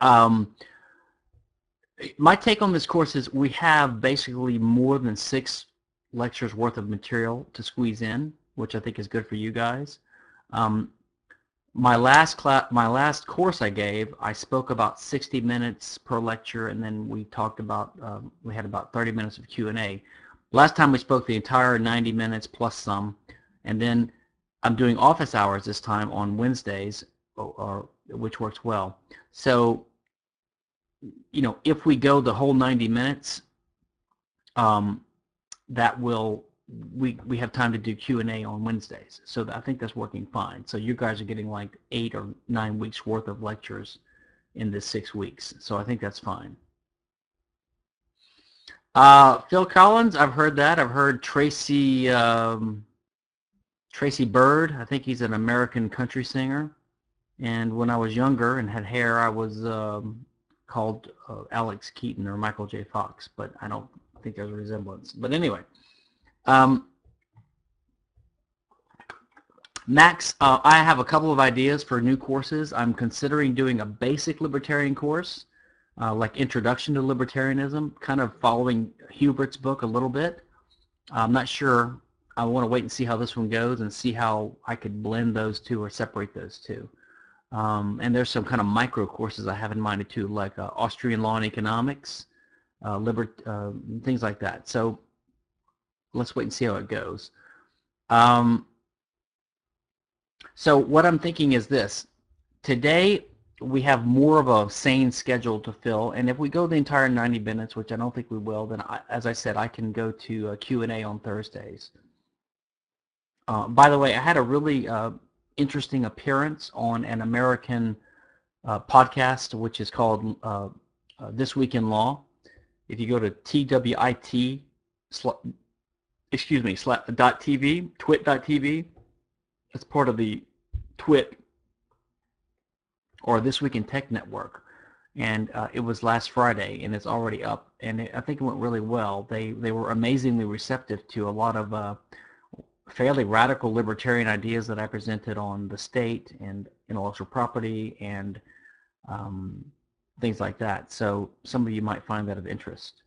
Um, my take on this course is we have basically more than six lectures worth of material to squeeze in, which I think is good for you guys. Um, my last class, my last course I gave, I spoke about 60 minutes per lecture, and then we talked about um, we had about 30 minutes of Q and A. Last time we spoke the entire 90 minutes plus some, and then I'm doing office hours this time on Wednesdays, or, or which works well. So, you know, if we go the whole 90 minutes, um, that will we we have time to do Q and A on Wednesdays. So I think that's working fine. So you guys are getting like eight or nine weeks worth of lectures in this six weeks. So I think that's fine. Uh, Phil Collins, I've heard that. I've heard Tracy um, Tracy Byrd. I think he's an American country singer. And when I was younger and had hair, I was um, called uh, Alex Keaton or Michael J. Fox, but I don't think there's a resemblance. But anyway, um, Max, uh, I have a couple of ideas for new courses. I'm considering doing a basic libertarian course, uh, like Introduction to Libertarianism, kind of following Huebert's book a little bit. I'm not sure. I want to wait and see how this one goes and see how I could blend those two or separate those two. Um, and there's some kind of micro courses I have in mind too, like uh, Austrian law and economics, uh, uh, things like that. So let's wait and see how it goes. Um, so what I'm thinking is this. Today, we have more of a sane schedule to fill, and if we go the entire 90 minutes, which I don't think we will, then I, as I said, I can go to Q&A on Thursdays. Uh, by the way, I had a really uh, interesting appearance on an American uh, podcast, which is called uh, uh, This Week in Law. If you go to TWIT excuse me, dot .tv, twit.tv. It's part of the Twit or This Week in Tech Network. And uh, it was last Friday, and it's already up. And it, I think it went really well. They they were amazingly receptive to a lot of uh, fairly radical libertarian ideas that I presented on the state and intellectual property and um, things like that. So some of you might find that of interest.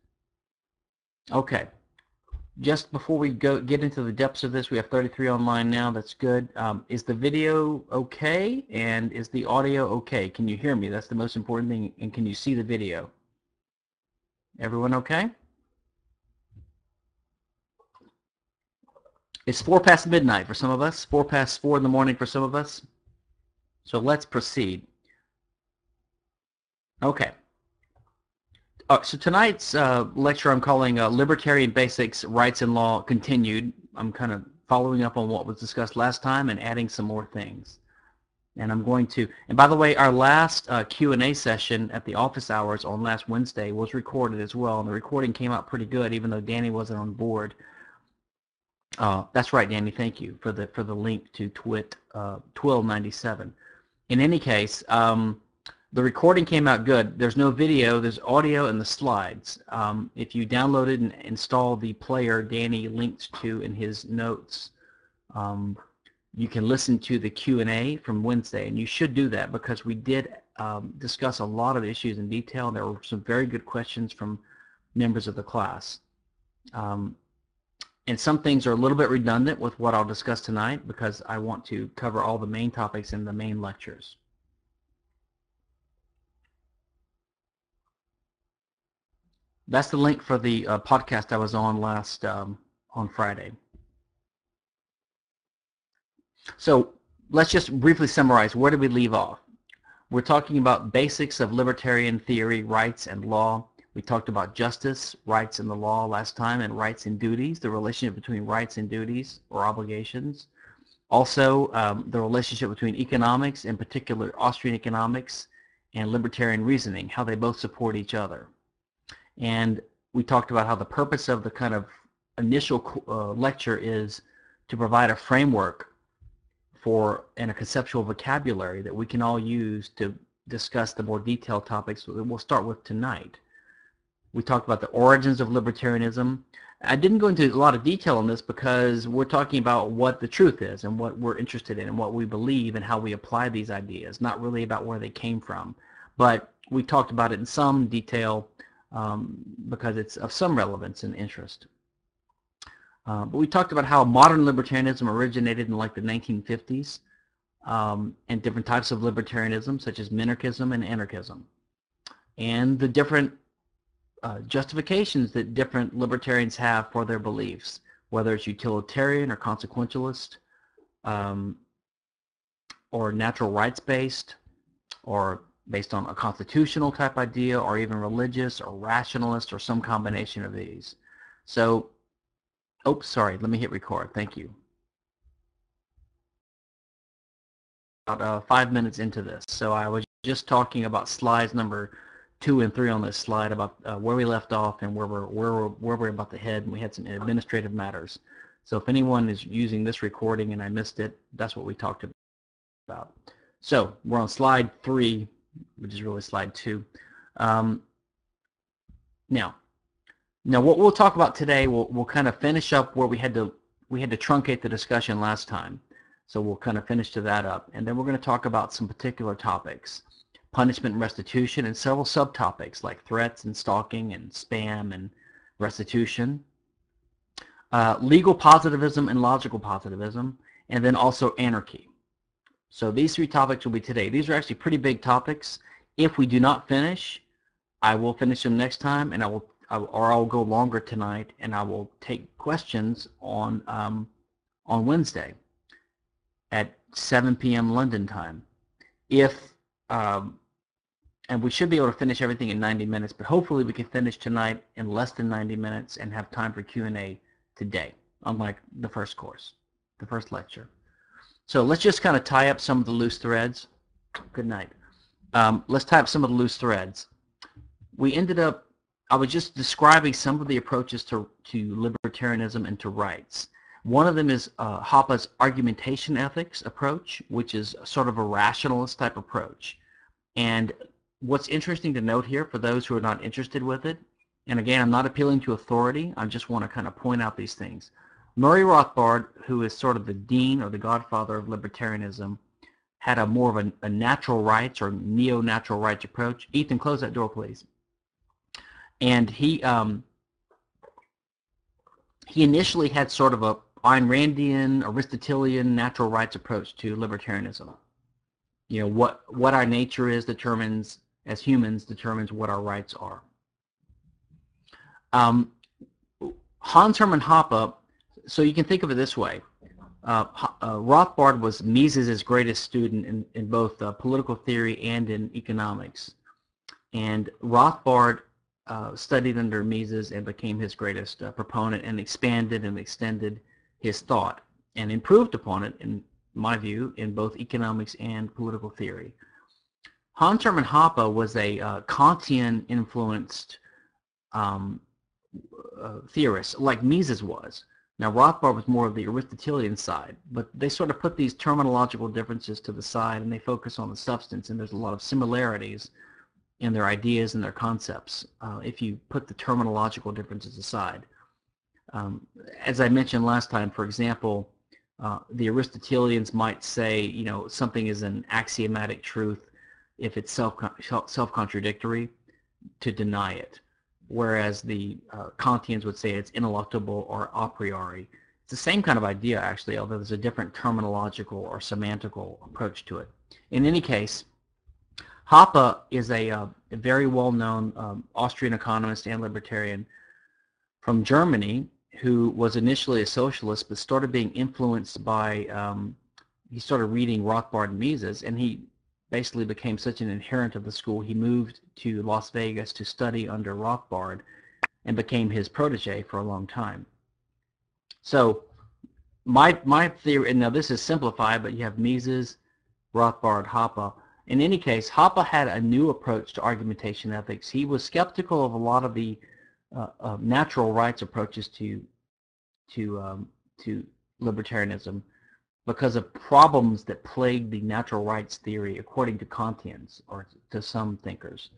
Okay just before we go get into the depths of this, we have 33 online now. That's good. Um, is the video okay? And is the audio okay? Can you hear me? That's the most important thing. And can you see the video? Everyone okay? It's four past midnight for some of us, four past four in the morning for some of us. So let's proceed. Okay. Uh, so tonight's uh, lecture I'm calling uh, Libertarian Basics, Rights and Law Continued. I'm kind of following up on what was discussed last time and adding some more things. And I'm going to, and by the way, our last uh, Q&A session at the office hours on last Wednesday was recorded as well, and the recording came out pretty good, even though Danny wasn't on board. Uh, that's right, Danny. Thank you for the for the link to Twit uh, 1297. In any case, um, the recording came out good. There's no video, there's audio and the slides. Um, if you download it and install the player Danny linked to in his notes, um, you can listen to the Q&A from Wednesday, and you should do that because we did um, discuss a lot of issues in detail. There were some very good questions from members of the class. Um, and some things are a little bit redundant with what I'll discuss tonight because I want to cover all the main topics in the main lectures. That's the link for the uh, podcast I was on last um, on Friday. So let's just briefly summarize. Where did we leave off? We're talking about basics of libertarian theory, rights, and law. We talked about justice, rights, and the law last time, and rights and duties, the relationship between rights and duties or obligations. Also, um, the relationship between economics, in particular Austrian economics, and libertarian reasoning, how they both support each other. And we talked about how the purpose of the kind of initial uh, lecture is to provide a framework for and a conceptual vocabulary that we can all use to discuss the more detailed topics that we'll start with tonight. We talked about the origins of libertarianism. I didn't go into a lot of detail on this because we're talking about what the truth is and what we're interested in and what we believe and how we apply these ideas, not really about where they came from. But we talked about it in some detail um, because it's of some relevance and interest. Uh, but we talked about how modern libertarianism originated in like the 1950s um, and different types of libertarianism such as minarchism and anarchism and the different uh, justifications that different libertarians have for their beliefs, whether it's utilitarian or consequentialist, um, or natural rights based, or based on a constitutional type idea, or even religious or rationalist, or some combination of these. So, oh, sorry, let me hit record. Thank you. About uh, five minutes into this. So I was just talking about slides number two and three on this slide about uh, where we left off and where we're where we're where we're about to head. And we had some administrative matters. So if anyone is using this recording and I missed it, that's what we talked about. So we're on slide three, which is really slide two. Um, now, now what we'll talk about today, we'll we'll kind of finish up where we had to we had to truncate the discussion last time. So we'll kind of finish to that up, and then we're going to talk about some particular topics punishment and restitution, and several subtopics like threats and stalking and spam and restitution, uh, legal positivism and logical positivism, and then also anarchy. So these three topics will be today. These are actually pretty big topics. If we do not finish, I will finish them next time, and I will, or I'll go longer tonight, and I will take questions on um, on Wednesday at 7 p.m. London time. If um, and we should be able to finish everything in 90 minutes, but hopefully we can finish tonight in less than 90 minutes and have time for Q&A today, unlike the first course, the first lecture. So let's just kind of tie up some of the loose threads. Good night. Um, let's tie up some of the loose threads. We ended up, I was just describing some of the approaches to, to libertarianism and to rights. One of them is uh, Hoppe's argumentation ethics approach, which is sort of a rationalist type approach. And what's interesting to note here for those who are not interested with it, and again, I'm not appealing to authority, I just want to kind of point out these things. Murray Rothbard, who is sort of the dean or the godfather of libertarianism, had a more of a, a natural rights or neo-natural rights approach. Ethan, close that door, please. And he um, he initially had sort of a Ayn Randian, Aristotelian natural rights approach to libertarianism. You know, what, what our nature is determines as humans determines what our rights are. Um, Hans Hermann Hoppe, so you can think of it this way. Uh, uh, Rothbard was Mises's greatest student in, in both uh, political theory and in economics. And Rothbard uh, studied under Mises and became his greatest uh, proponent and expanded and extended his thought and improved upon it, in my view, in both economics and political theory. Hans Hermann Hoppe was a uh, Kantian-influenced um, uh, theorist, like Mises was. Now, Rothbard was more of the Aristotelian side, but they sort of put these terminological differences to the side and they focus on the substance, and there's a lot of similarities in their ideas and their concepts uh, if you put the terminological differences aside. Um, as I mentioned last time, for example, uh, the Aristotelians might say, you know, something is an axiomatic truth if it's self self-contradictory to deny it, whereas the uh, Kantians would say it's ineluctable or a priori. It's the same kind of idea, actually, although there's a different terminological or semantical approach to it. In any case, Hoppe is a, uh, a very well-known um, Austrian economist and libertarian from Germany who was initially a socialist but started being influenced by, um, he started reading Rothbard and Mises, and he basically became such an adherent of the school, he moved to Las Vegas to study under Rothbard and became his protege for a long time. So my, my theory, and now this is simplified, but you have Mises, Rothbard, Hoppe. In any case, Hoppe had a new approach to argumentation ethics. He was skeptical of a lot of the uh, uh, natural rights approaches to to um, to libertarianism because of problems that plague the natural rights theory according to Kantians or to some thinkers.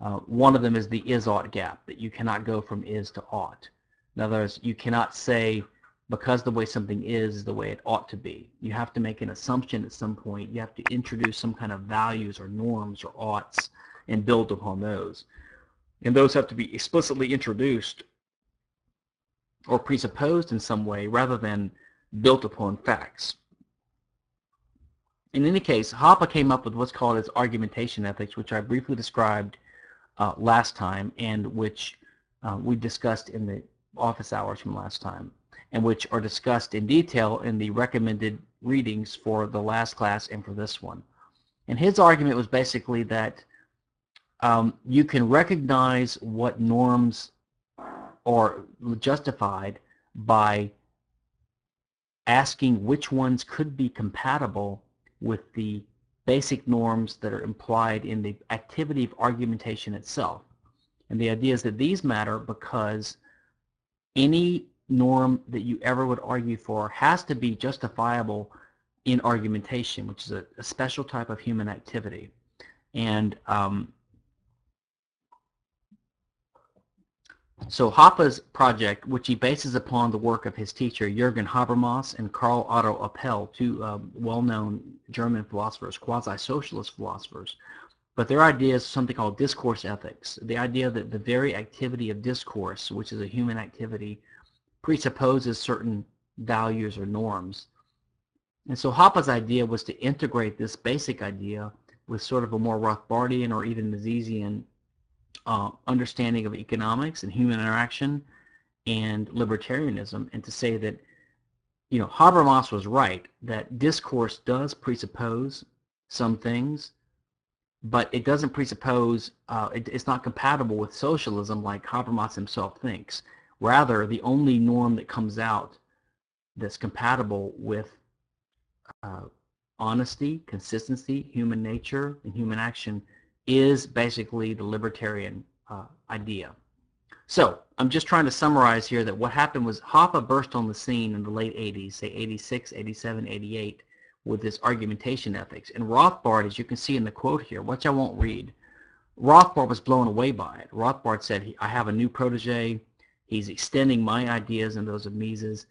Uh, one of them is the is-ought gap, that you cannot go from is to ought. In other words, you cannot say because the way something is is the way it ought to be. You have to make an assumption at some point. You have to introduce some kind of values or norms or oughts and build upon those. And those have to be explicitly introduced or presupposed in some way rather than built upon facts. In any case, Hoppe came up with what's called his argumentation ethics, which I briefly described uh, last time and which uh, we discussed in the office hours from last time and which are discussed in detail in the recommended readings for the last class and for this one. And his argument was basically that um, you can recognize what norms are justified by asking which ones could be compatible with the basic norms that are implied in the activity of argumentation itself. And the idea is that these matter because any norm that you ever would argue for has to be justifiable in argumentation, which is a, a special type of human activity. And um, so Hoppe's project, which he bases upon the work of his teacher Jürgen Habermas and Karl Otto Apel, two um, well-known German philosophers, quasi-socialist philosophers, but their idea is something called discourse ethics, the idea that the very activity of discourse, which is a human activity, presupposes certain values or norms. And so Hoppe's idea was to integrate this basic idea with sort of a more Rothbardian or even Misesian uh, understanding of economics and human interaction and libertarianism and to say that you know Habermas was right that discourse does presuppose some things but it doesn't presuppose uh, it, it's not compatible with socialism like Habermas himself thinks. Rather the only norm that comes out that's compatible with uh, honesty consistency human nature and human action is basically the libertarian uh, idea. So I'm just trying to summarize here that what happened was Hoppe burst on the scene in the late 80s, say 86, 87, 88, with this argumentation ethics. And Rothbard, as you can see in the quote here, which I won't read, Rothbard was blown away by it. Rothbard said, I have a new protege. He's extending my ideas and those of Mises.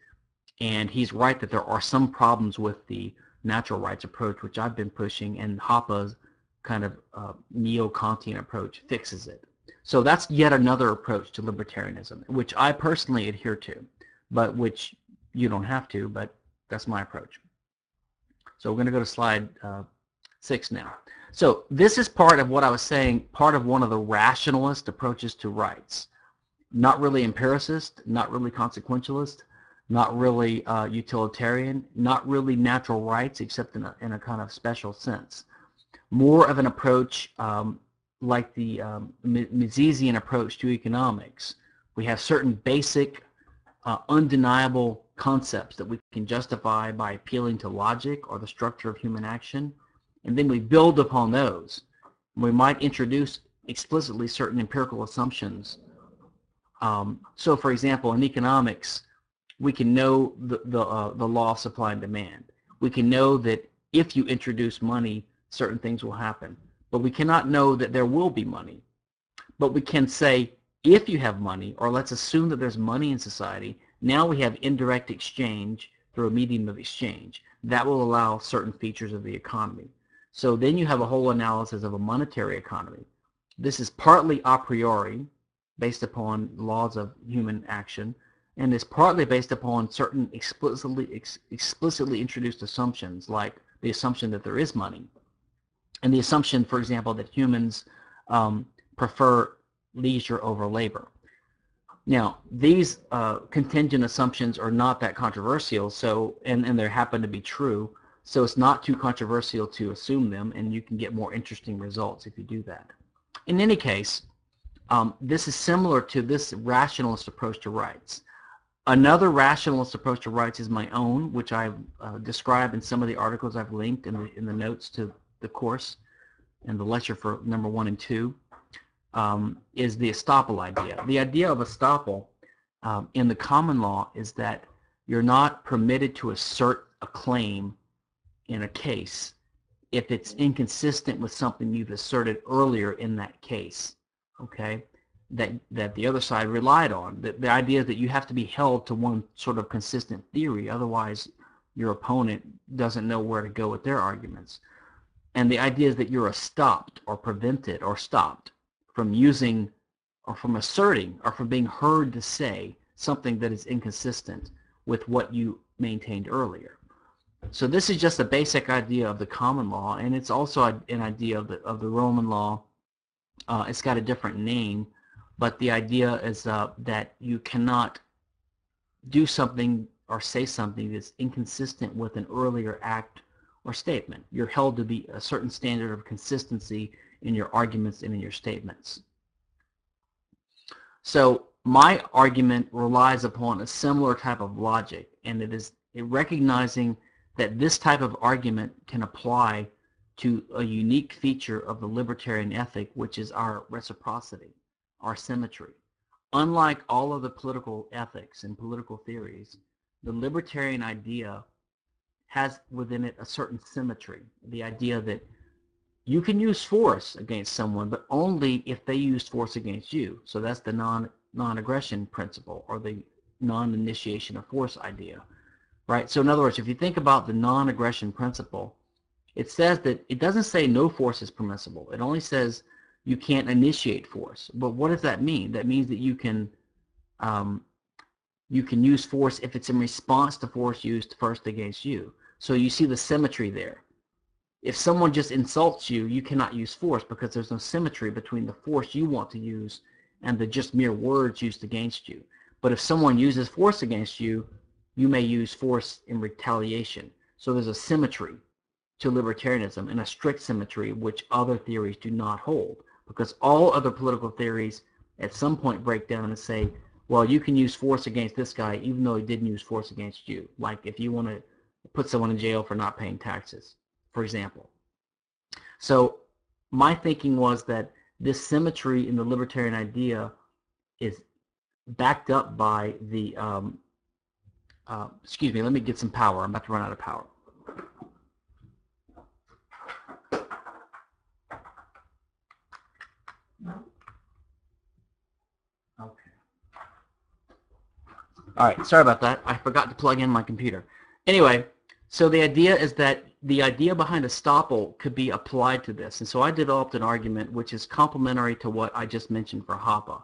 And he's right that there are some problems with the natural rights approach, which I've been pushing, and Hoppe's kind of uh, neo-Kantian approach fixes it. So that's yet another approach to libertarianism, which I personally adhere to, but which you don't have to, but that's my approach. So we're going to go to slide uh, six now. So this is part of what I was saying, part of one of the rationalist approaches to rights. Not really empiricist, not really consequentialist, not really uh, utilitarian, not really natural rights except in a, in a kind of special sense more of an approach um, like the um, Misesian approach to economics. We have certain basic, uh, undeniable concepts that we can justify by appealing to logic or the structure of human action, and then we build upon those. We might introduce explicitly certain empirical assumptions. Um, so, for example, in economics, we can know the, the, uh, the law of supply and demand. We can know that if you introduce money, certain things will happen. But we cannot know that there will be money. But we can say, if you have money, or let's assume that there's money in society, now we have indirect exchange through a medium of exchange. That will allow certain features of the economy. So then you have a whole analysis of a monetary economy. This is partly a priori, based upon laws of human action, and is partly based upon certain explicitly, ex explicitly introduced assumptions, like the assumption that there is money and the assumption, for example, that humans um, prefer leisure over labor. Now, these uh, contingent assumptions are not that controversial, so and, and they happen to be true, so it's not too controversial to assume them, and you can get more interesting results if you do that. In any case, um, this is similar to this rationalist approach to rights. Another rationalist approach to rights is my own, which I've uh, described in some of the articles I've linked in the, in the notes to the course and the lecture for number one and two um, is the estoppel idea. The idea of estoppel um, in the common law is that you're not permitted to assert a claim in a case if it's inconsistent with something you've asserted earlier in that case, okay, that, that the other side relied on. The, the idea is that you have to be held to one sort of consistent theory, otherwise your opponent doesn't know where to go with their arguments. And the idea is that you're stopped or prevented or stopped from using or from asserting or from being heard to say something that is inconsistent with what you maintained earlier. So this is just a basic idea of the common law, and it's also an idea of the, of the Roman law. Uh, it's got a different name, but the idea is uh, that you cannot do something or say something that's inconsistent with an earlier act or statement. You're held to be a certain standard of consistency in your arguments and in your statements. So my argument relies upon a similar type of logic, and it is recognizing that this type of argument can apply to a unique feature of the libertarian ethic, which is our reciprocity, our symmetry. Unlike all of the political ethics and political theories, the libertarian idea has within it a certain symmetry. The idea that you can use force against someone, but only if they use force against you. So that's the non non-aggression principle or the non-initiation of force idea, right? So in other words, if you think about the non-aggression principle, it says that it doesn't say no force is permissible. It only says you can't initiate force. But what does that mean? That means that you can um, you can use force if it's in response to force used first against you. So you see the symmetry there. If someone just insults you, you cannot use force because there's no symmetry between the force you want to use and the just mere words used against you. But if someone uses force against you, you may use force in retaliation. So there's a symmetry to libertarianism and a strict symmetry which other theories do not hold because all other political theories at some point break down and say, well, you can use force against this guy even though he didn't use force against you. Like if you want to put someone in jail for not paying taxes, for example. So my thinking was that this symmetry in the libertarian idea is backed up by the, um, uh, excuse me, let me get some power. I'm about to run out of power. Okay. All right, sorry about that. I forgot to plug in my computer. Anyway, so the idea is that the idea behind a estoppel could be applied to this. And so I developed an argument which is complementary to what I just mentioned for Hoppe.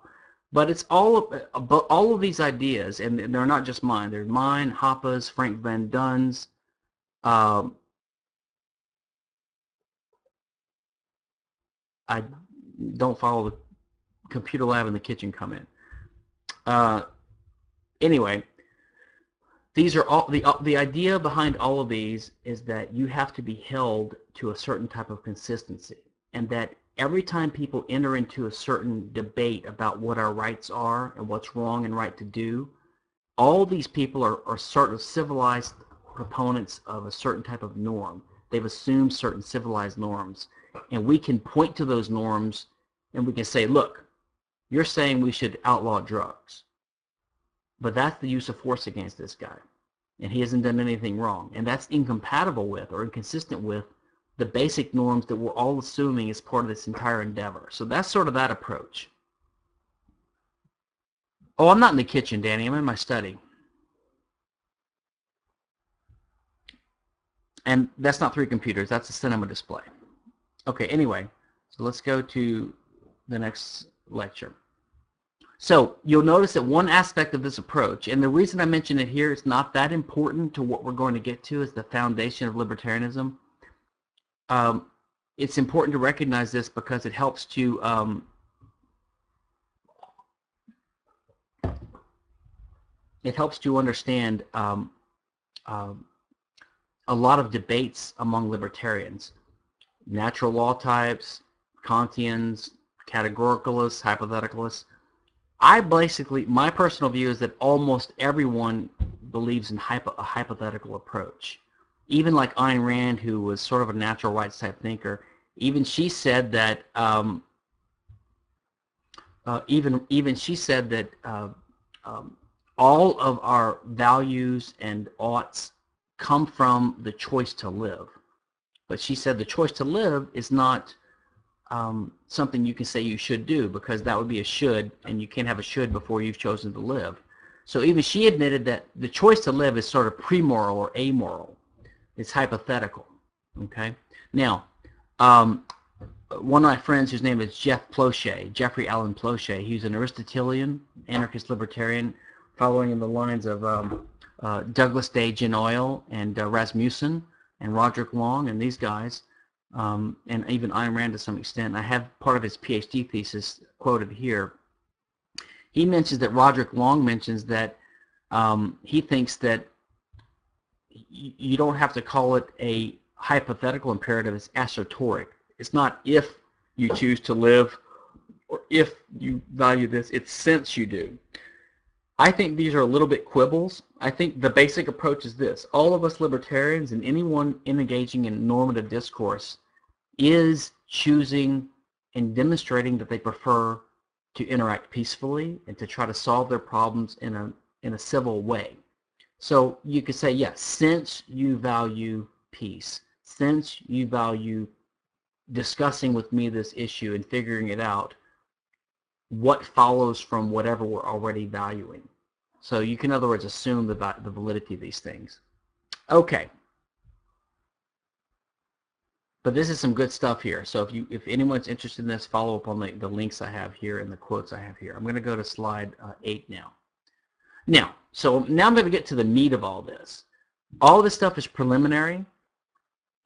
But it's all of, but all of these ideas, and they're not just mine. They're mine, Hoppe's, Frank Van Dun's. Um, I don't follow the computer lab in the kitchen comment. Uh, anyway, these are all the uh, the idea behind all of these is that you have to be held to a certain type of consistency and that every time people enter into a certain debate about what our rights are and what's wrong and right to do all these people are, are sort of civilized proponents of a certain type of norm they've assumed certain civilized norms and we can point to those norms and we can say look you're saying we should outlaw drugs but that's the use of force against this guy. And he hasn't done anything wrong. And that's incompatible with or inconsistent with the basic norms that we're all assuming is part of this entire endeavor. So that's sort of that approach. Oh, I'm not in the kitchen, Danny. I'm in my study. And that's not three computers. That's a cinema display. Okay, anyway, so let's go to the next lecture. So you'll notice that one aspect of this approach, and the reason I mention it here is not that important to what we're going to get to is the foundation of libertarianism. Um, it's important to recognize this because it helps to um, it helps to understand um, uh, a lot of debates among libertarians. Natural law types, Kantians, categoricalists, hypotheticalists, I basically, my personal view is that almost everyone believes in hypo, a hypothetical approach. Even like Ayn Rand, who was sort of a natural rights type thinker, even she said that, um, uh, even, even she said that uh, um, all of our values and oughts come from the choice to live. But she said the choice to live is not um, something you can say you should do because that would be a should and you can't have a should before you've chosen to live. So even she admitted that the choice to live is sort of premoral or amoral. It's hypothetical. Okay. Now, Um, one of my friends whose name is Jeff Plauché, Geoffrey Allan Plauché, he's an Aristotelian, anarchist libertarian, following in the lines of um, uh, Douglas Den Uyl and uh, Rasmussen and Roderick Long and these guys, um, and even Ayn Rand to some extent. I have part of his PhD thesis quoted here. He mentions that Roderick Long mentions that um, he thinks that you don't have to call it a hypothetical imperative, it's assertoric. It's not if you choose to live or if you value this, it's since you do. I think these are a little bit quibbles. I think the basic approach is this. All of us libertarians and anyone engaging in normative discourse is choosing and demonstrating that they prefer to interact peacefully and to try to solve their problems in a, in a civil way. So you could say, yes, since you value peace, since you value discussing with me this issue and figuring it out, what follows from whatever we're already valuing. So you can, in other words, assume the, the validity of these things. Okay. But this is some good stuff here. So if you, if anyone's interested in this, follow up on the, the links I have here and the quotes I have here. I'm going to go to slide uh, 8 now. Now, so now I'm going to get to the meat of all this. All this stuff is preliminary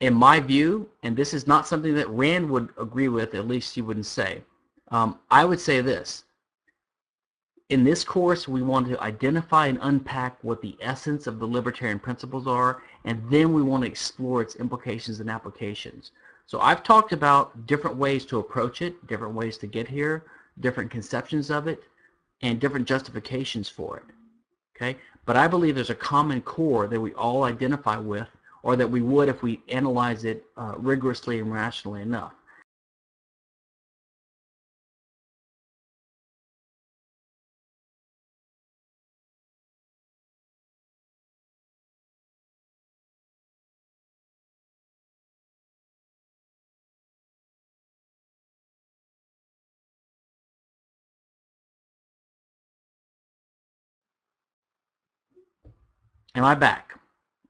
in my view, and this is not something that Rand would agree with, at least he wouldn't say, um, I would say this. In this course, we want to identify and unpack what the essence of the libertarian principles are, and then we want to explore its implications and applications. So I've talked about different ways to approach it, different ways to get here, different conceptions of it, and different justifications for it. Okay, But I believe there's a common core that we all identify with or that we would if we analyze it uh, rigorously and rationally enough. Am I back?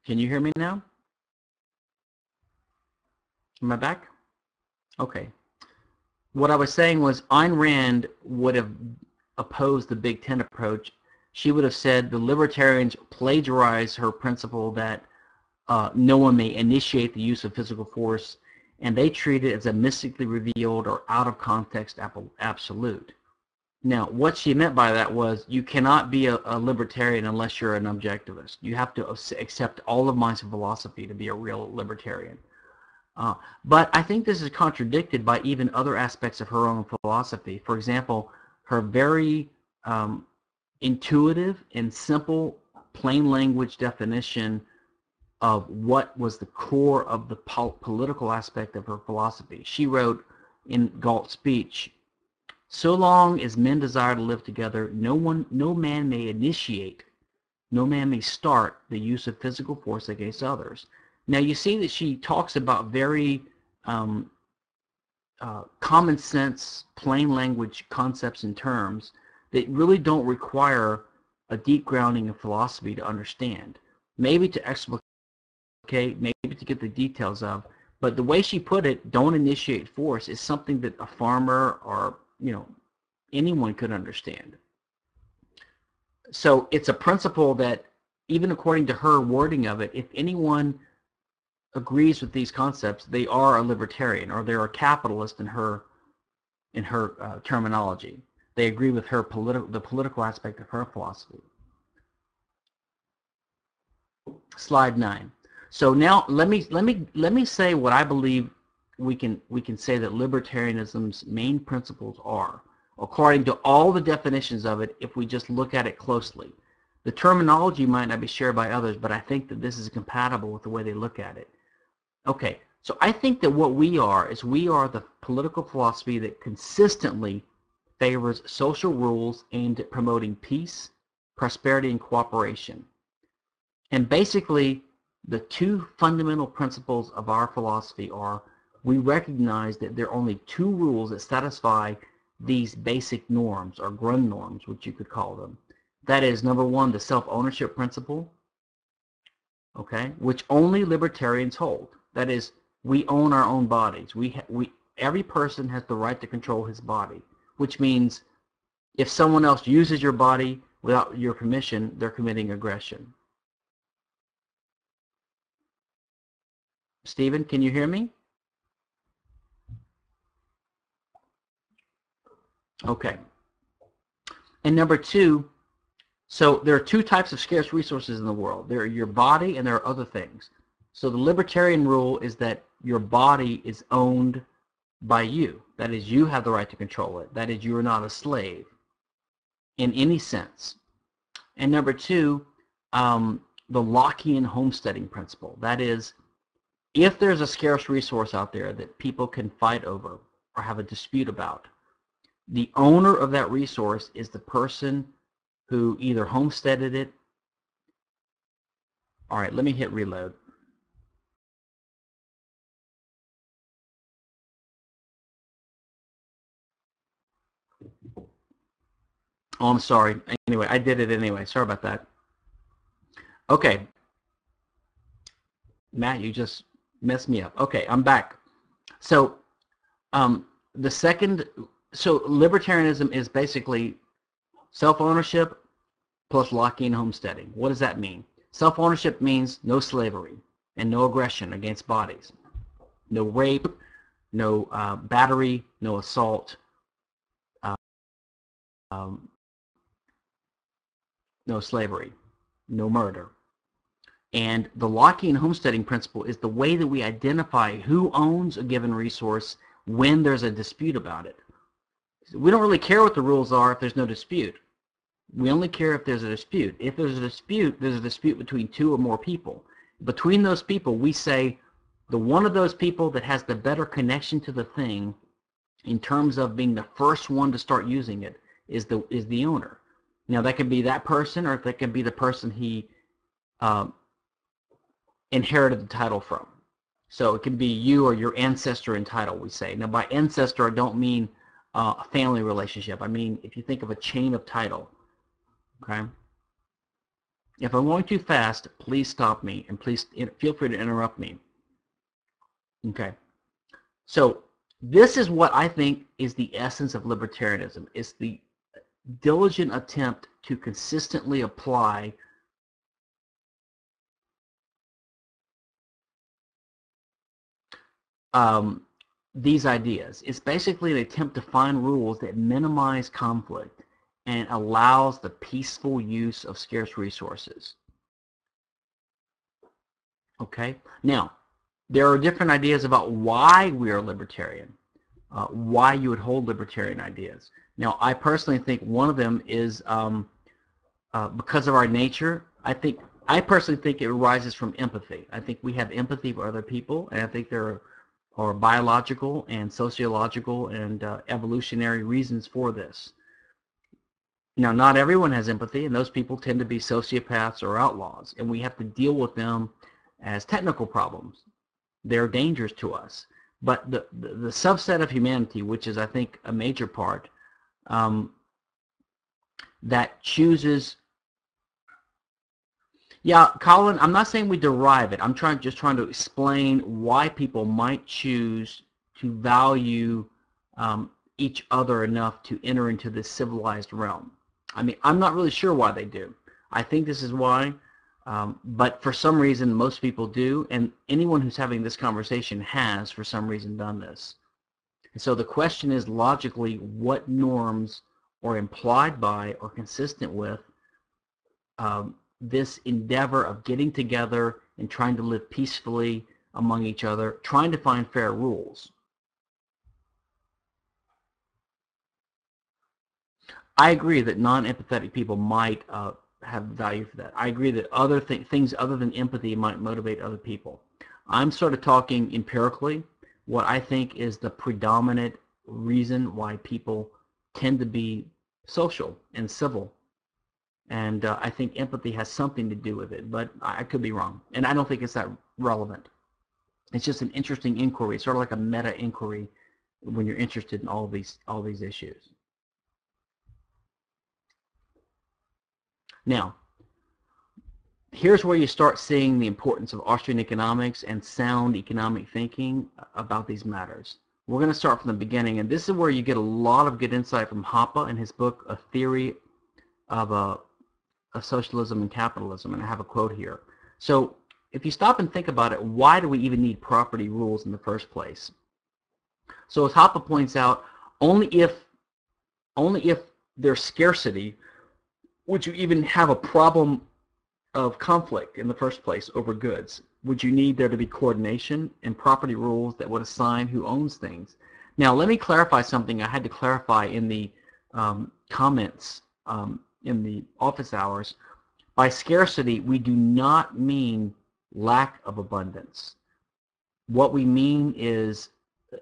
Can you hear me now? Am I back? Okay. What I was saying was Ayn Rand would have opposed the Big Ten approach. She would have said the libertarians plagiarize her principle that uh, no one may initiate the use of physical force, and they treat it as a mystically revealed or out of context absolute. Now, what she meant by that was you cannot be a, a, libertarian unless you're an objectivist. You have to accept all of my philosophy to be a real libertarian. Uh, but I think this is contradicted by even other aspects of her own philosophy. For example, her very um, intuitive and simple plain language definition of what was the core of the po political aspect of her philosophy. She wrote in Galt's speech, so long as men desire to live together, no one, no man may initiate, no man may start the use of physical force against others. Now you see that she talks about very um, uh, common sense, plain language concepts and terms that really don't require a deep grounding in philosophy to understand. Maybe to explicate, maybe to get the details of, but the way she put it, don't initiate force, is something that a farmer or you know anyone could understand. So it's a principle that even according to her wording of it, if anyone agrees with these concepts, they are a libertarian or they're a capitalist in her in her uh, terminology. They agree with her political the political aspect of her philosophy. Slide nine. So now let me let me let me say what I believe we can we can say that libertarianism's main principles are according to all the definitions of it if we just look at it closely. The terminology might not be shared by others, but I think that this is compatible with the way they look at it. Okay, so I think that what we are is we are the political philosophy that consistently favors social rules aimed at promoting peace, prosperity, and cooperation. And basically, the two fundamental principles of our philosophy are we recognize that there are only two rules that satisfy these basic norms, or Grundnorms, which you could call them. That is, number one, the self-ownership principle, okay, which only libertarians hold. That is, we own our own bodies. We, we, every person has the right to control his body, which means if someone else uses your body without your permission, they're committing aggression. Stephen, can you hear me? Okay. And number two, so there are two types of scarce resources in the world. There are your body and there are other things. So the libertarian rule is that your body is owned by you. That is, you have the right to control it. That is, you are not a slave in any sense. And number two, um, the Lockean homesteading principle. That is, if there's a scarce resource out there that people can fight over or have a dispute about, the owner of that resource is the person who either homesteaded it. All right, let me hit reload. Oh, I'm sorry. Anyway, I did it anyway. Sorry about that. Okay. Matt, you just messed me up. Okay, I'm back. So um, the second, so libertarianism is basically self-ownership plus Lockean homesteading. What does that mean? Self-ownership means no slavery and no aggression against bodies. No rape, no uh, battery, no assault, uh, um, no slavery, no murder. And the Lockean homesteading principle is the way that we identify who owns a given resource when there's a dispute about it. We don't really care what the rules are if there's no dispute. We only care if there's a dispute. If there's a dispute, there's a dispute between two or more people. Between those people, we say the one of those people that has the better connection to the thing in terms of being the first one to start using it is the is the owner. Now that could be that person, or that could be the person he um, inherited the title from. So it can be you or your ancestor in title, we say. Now by ancestor, I don't mean uh, a family relationship. I mean if you think of a chain of title. Okay. If I'm going too fast, please stop me and please feel free to interrupt me. Okay. So this is what I think is the essence of libertarianism. It's the diligent attempt to consistently apply um, these ideas. It's basically an attempt to find rules that minimize conflict and allows the peaceful use of scarce resources. Okay? Now, there are different ideas about why we are libertarian, uh, why you would hold libertarian ideas. Now, I personally think one of them is um, uh, because of our nature. I think I personally think it arises from empathy. I think we have empathy for other people, and I think there are, biological and sociological and uh, evolutionary reasons for this. Now, not everyone has empathy, and those people tend to be sociopaths or outlaws, and we have to deal with them as technical problems. They're dangers to us. But the, the, the subset of humanity, which is, I think, a major part, um, that chooses yeah, Colin, I'm not saying we derive it. I'm trying just trying to explain why people might choose to value um, each other enough to enter into this civilized realm. I mean, I'm not really sure why they do. I think this is why, um, but for some reason, most people do, and anyone who's having this conversation has, for some reason, done this. And so the question is logically what norms are implied by or consistent with um, this endeavor of getting together and trying to live peacefully among each other, trying to find fair rules. I agree that non-empathetic people might uh, have value for that. I agree that other th things other than empathy might motivate other people. I'm sort of talking empirically what I think is the predominant reason why people tend to be social and civil. And uh, I think empathy has something to do with it, but I could be wrong. And I don't think it's that relevant. It's just an interesting inquiry, sort of like a meta inquiry when you're interested in all these all these issues. Now, here's where you start seeing the importance of Austrian economics and sound economic thinking about these matters. We're going to start from the beginning, and this is where you get a lot of good insight from Hoppe in his book, A Theory of, uh, of Socialism and Capitalism, and I have a quote here. So if you stop and think about it, why do we even need property rules in the first place? So as Hoppe points out, only if only if there's scarcity would you even have a problem of conflict in the first place over goods. Would you need there to be coordination and property rules that would assign who owns things? Now, let me clarify something I had to clarify in the um, comments um, in the office hours. By scarcity, we do not mean lack of abundance. What we mean is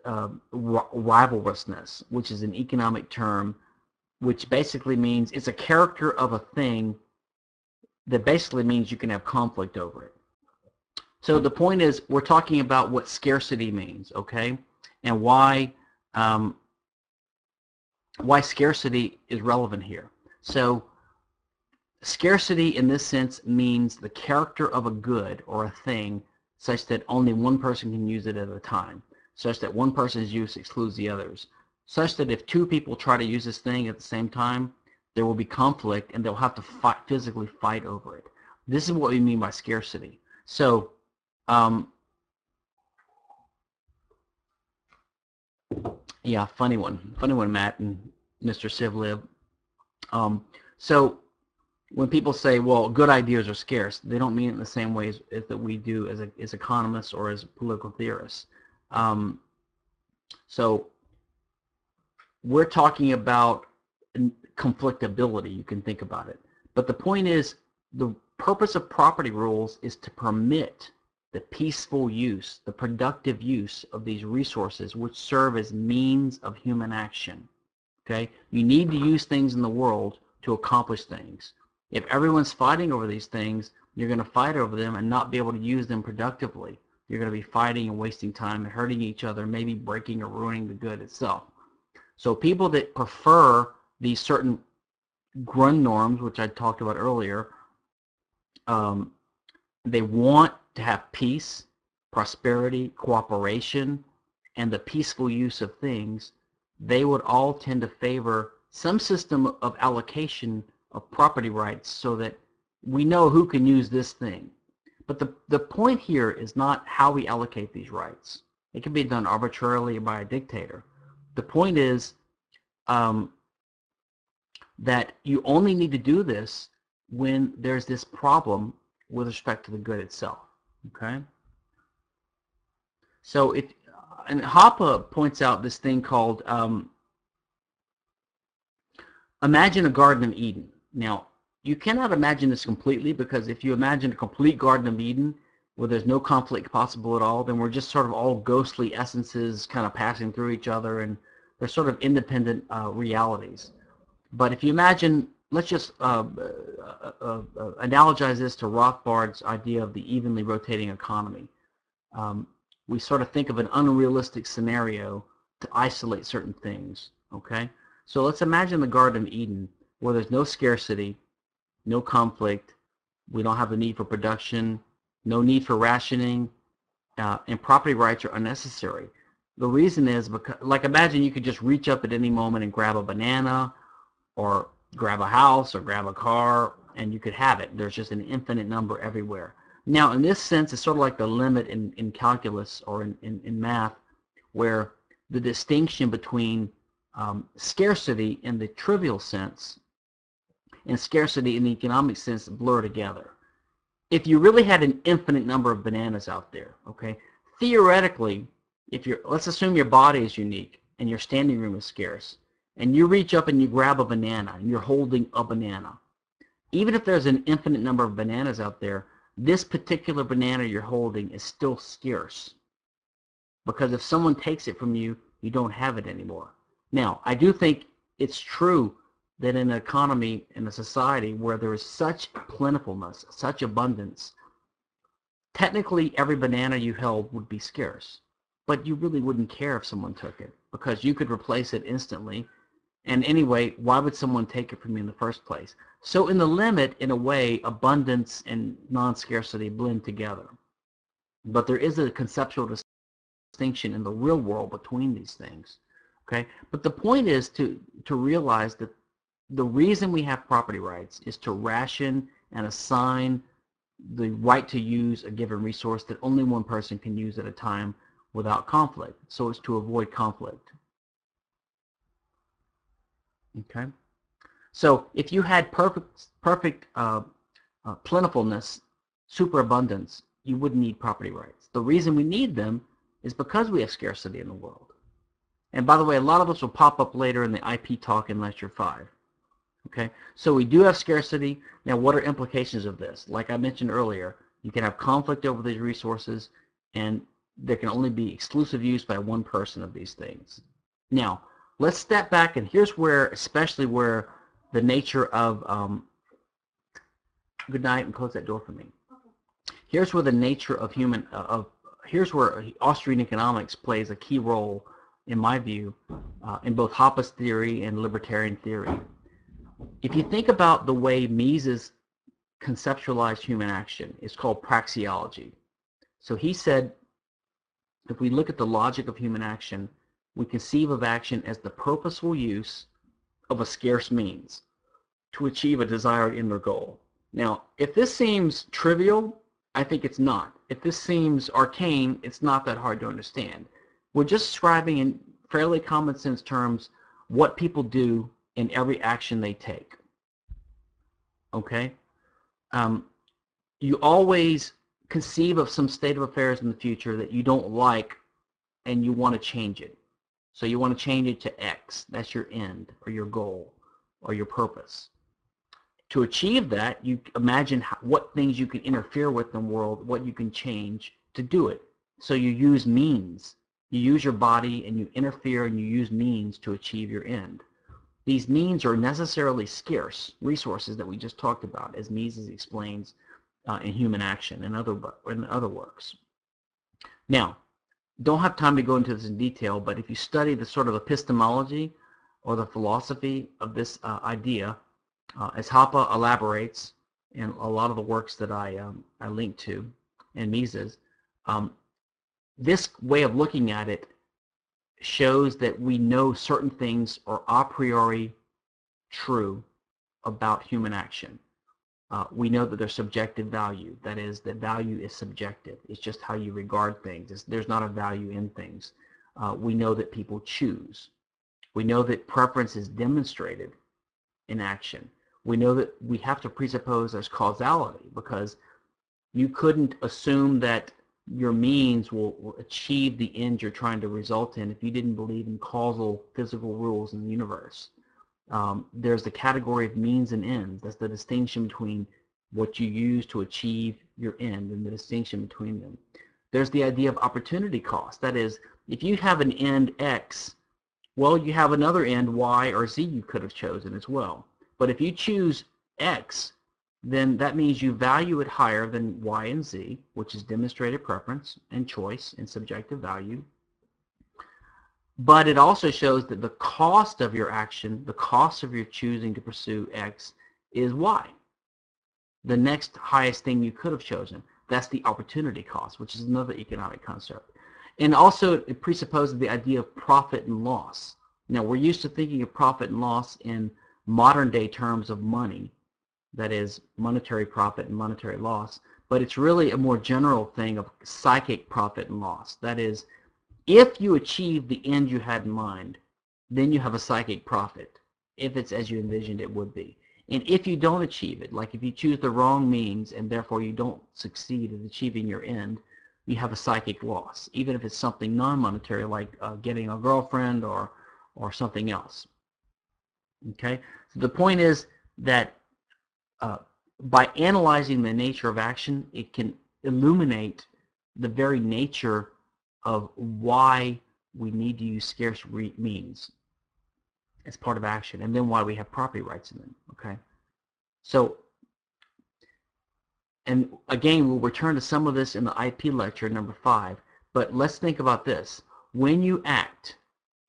uh, rivalrousness, which is an economic term, which basically means it's a character of a thing that basically means you can have conflict over it. So the point is, we're talking about what scarcity means, okay, and why um, why scarcity is relevant here. So scarcity in this sense means the character of a good or a thing such that only one person can use it at a time, such that one person's use excludes the others, such that if two people try to use this thing at the same time, there will be conflict and they'll have to fight, physically fight over it. This is what we mean by scarcity. So, um, yeah, funny one. Funny one, Matt and Mr. Sivlib. Um, so when people say, well, good ideas are scarce, they don't mean it in the same way as, as that we do as, a, as economists or as political theorists. Um, so we're talking about conflictability, you can think about it. But the point is, the purpose of property rules is to permit the peaceful use, the productive use of these resources which serve as means of human action. Okay? You need to use things in the world to accomplish things. If everyone's fighting over these things, you're going to fight over them and not be able to use them productively. You're going to be fighting and wasting time and hurting each other, maybe breaking or ruining the good itself. So people that prefer these certain Grundnorms, which I talked about earlier, um, they want to have peace, prosperity, cooperation, and the peaceful use of things, they would all tend to favor some system of allocation of property rights so that we know who can use this thing. But the, the point here is not how we allocate these rights. It can be done arbitrarily by a dictator. The point is um, that you only need to do this when there's this problem with respect to the good itself. Okay? So it, and Hoppe points out this thing called um, imagine a Garden of Eden. Now, you cannot imagine this completely because if you imagine a complete Garden of Eden where there's no conflict possible at all, then we're just sort of all ghostly essences kind of passing through each other and they're sort of independent uh, realities. But if you imagine, let's just uh, uh, uh, uh, analogize this to Rothbard's idea of the evenly rotating economy. Um, we sort of think of an unrealistic scenario to isolate certain things, okay? So let's imagine the Garden of Eden where there's no scarcity, no conflict, we don't have the need for production, no need for rationing, uh, and property rights are unnecessary. The reason is because, like imagine you could just reach up at any moment and grab a banana or grab a house or grab a car and you could have it. There's just an infinite number everywhere. Now, in this sense, it's sort of like the limit in, in calculus or in, in, in math where the distinction between um, scarcity in the trivial sense and scarcity in the economic sense blur together. If you really had an infinite number of bananas out there, okay, theoretically, if you're, let's assume your body is unique and your standing room is scarce, and you reach up and you grab a banana and you're holding a banana. Even if there's an infinite number of bananas out there, this particular banana you're holding is still scarce. Because if someone takes it from you, you don't have it anymore. Now, I do think it's true that in an economy, in a society where there is such plentifulness, such abundance, technically every banana you held would be scarce. But you really wouldn't care if someone took it because you could replace it instantly And anyway, why would someone take it from you in the first place? So in the limit, in a way, abundance and non-scarcity blend together. But there is a conceptual distinction in the real world between these things. Okay, but the point is to to realize that the reason we have property rights is to ration and assign the right to use a given resource that only one person can use at a time without conflict. So it's to avoid conflict. Okay. So if you had perfect, perfect uh, uh, plentifulness, superabundance, you wouldn't need property rights. The reason we need them is because we have scarcity in the world. And by the way, a lot of this will pop up later in the IP talk in lecture 5. Okay, so we do have scarcity. Now, what are implications of this? Like I mentioned earlier, you can have conflict over these resources, and there can only be exclusive use by one person of these things. Now, let's step back, and here's where, especially where the nature of, um, good night, and close that door for me. Here's where the nature of human, uh, of here's where Austrian economics plays a key role, in my view, uh, in both Hoppe's theory and libertarian theory. If you think about the way Mises conceptualized human action, it's called praxeology. So he said, if we look at the logic of human action, we conceive of action as the purposeful use of a scarce means to achieve a desired inner goal. Now, if this seems trivial, I think it's not. If this seems arcane, it's not that hard to understand. We're just describing in fairly common sense terms what people do in every action they take. Okay? Um, you always conceive of some state of affairs in the future that you don't like and you want to change it. So you want to change it to X. That's your end or your goal or your purpose. To achieve that, you imagine how, what things you can interfere with in the world, what you can change to do it. So you use means. You use your body and you interfere and you use means to achieve your end. These means are necessarily scarce resources that we just talked about, as Mises explains uh, in Human Action and other, other works. Now, don't have time to go into this in detail, but if you study the sort of epistemology or the philosophy of this uh, idea, uh, as Hoppe elaborates in a lot of the works that I, um, I link to in Mises, um, this way of looking at it shows that we know certain things are a priori true about human action. Uh, we know that there's subjective value. That is, that value is subjective. It's just how you regard things. It's, there's not a value in things. Uh, we know that people choose. We know that preference is demonstrated in action. We know that we have to presuppose there's causality because you couldn't assume that your means will, achieve the end you're trying to result in if you didn't believe in causal physical rules in the universe. Um, there's the category of means and ends. That's the distinction between what you use to achieve your end and the distinction between them. There's the idea of opportunity cost. That is, if you have an end X, well, you have another end Y or Z you could have chosen as well. But if you choose X, then that means you value it higher than Y and Z, which is demonstrated preference and choice and subjective value. But it also shows that the cost of your action, the cost of your choosing to pursue X is Y. The next highest thing you could have chosen. That's the opportunity cost, which is another economic concept. And also it presupposes the idea of profit and loss. Now we're used to thinking of profit and loss in modern day terms of money, that is monetary profit and monetary loss, but it's really a more general thing of psychic profit and loss. That is, if you achieve the end you had in mind, then you have a psychic profit, if it's as you envisioned it would be. And if you don't achieve it, like if you choose the wrong means and therefore you don't succeed in achieving your end, you have a psychic loss, even if it's something non-monetary like uh, getting a girlfriend or, or something else. Okay, so the point is that uh, by analyzing the nature of action, it can illuminate the very nature of why we need to use scarce means as part of action, and then why we have property rights in them. Okay, so and again, we'll return to some of this in the IP lecture number five. But let's think about this: when you act,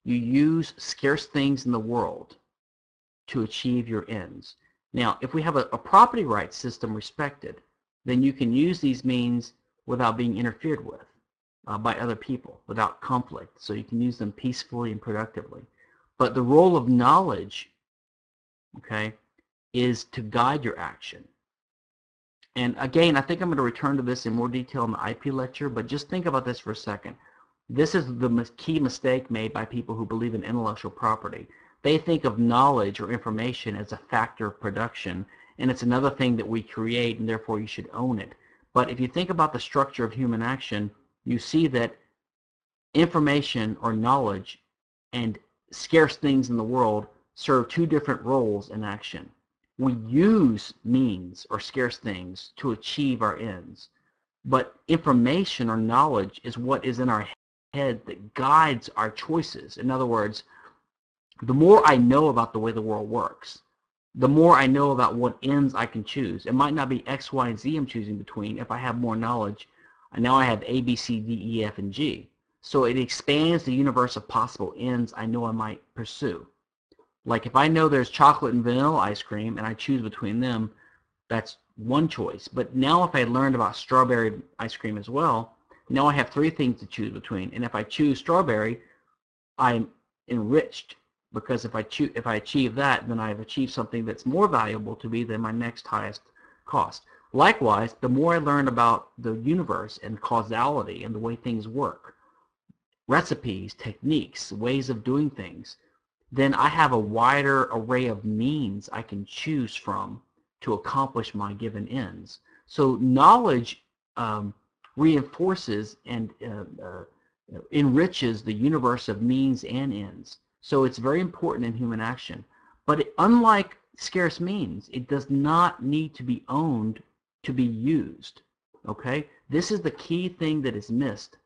you use scarce things in the world to achieve your ends. Now, if we have a, a property rights system respected, then you can use these means without being interfered with uh, by other people, without conflict. So you can use them peacefully and productively. But the role of knowledge, okay, is to guide your action. And again, I think I'm going to return to this in more detail in the IP lecture, but just think about this for a second. This is the key mistake made by people who believe in intellectual property. They think of knowledge or information as a factor of production, and it's another thing that we create, and therefore you should own it. But if you think about the structure of human action, you see that information or knowledge and scarce things in the world serve two different roles in action. We use means or scarce things to achieve our ends, but information or knowledge is what is in our head that guides our choices. In other words, the more I know about the way the world works, the more I know about what ends I can choose. It might not be X, Y, and Z I'm choosing between. If I have more knowledge, now I have A, B, C, D, E, F, and G. So it expands the universe of possible ends I know I might pursue. Like if I know there's chocolate and vanilla ice cream and I choose between them, that's one choice. But now if I learned about strawberry ice cream as well, now I have three things to choose between. And if I choose strawberry, I'm enriched because if I if I achieve that, then I've achieved something that's more valuable to me than my next highest cost. Likewise, the more I learn about the universe and causality and the way things work, recipes, techniques, ways of doing things, then I have a wider array of means I can choose from to accomplish my given ends. So knowledge um, reinforces and uh, uh, enriches the universe of means and ends. So it's very important in human action. But it, unlike scarce means, it does not need to be owned to be used. Okay? This is the key thing that is missed.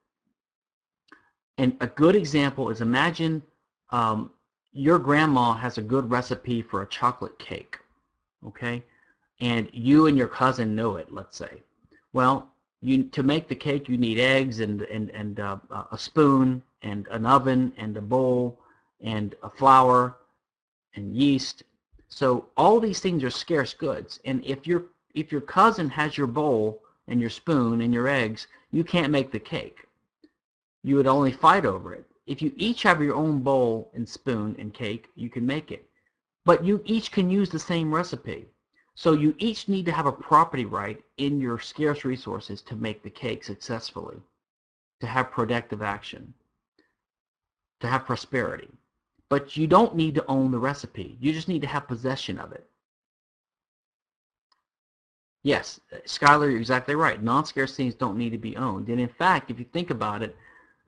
And a good example is imagine um, your grandma has a good recipe for a chocolate cake. Okay? And you and your cousin know it, let's say. Well, you to make the cake you need eggs and and and uh, a spoon and an oven and a bowl and a flour and yeast. So all these things are scarce goods. And if your if your cousin has your bowl and your spoon and your eggs, you can't make the cake. You would only fight over it. If you each have your own bowl and spoon and cake, you can make it. But you each can use the same recipe. So you each need to have a property right in your scarce resources to make the cake successfully, to have productive action, to have prosperity. But you don't need to own the recipe. You just need to have possession of it. Yes, Skylar, you're exactly right. Non-scarce things don't need to be owned. And in fact, if you think about it,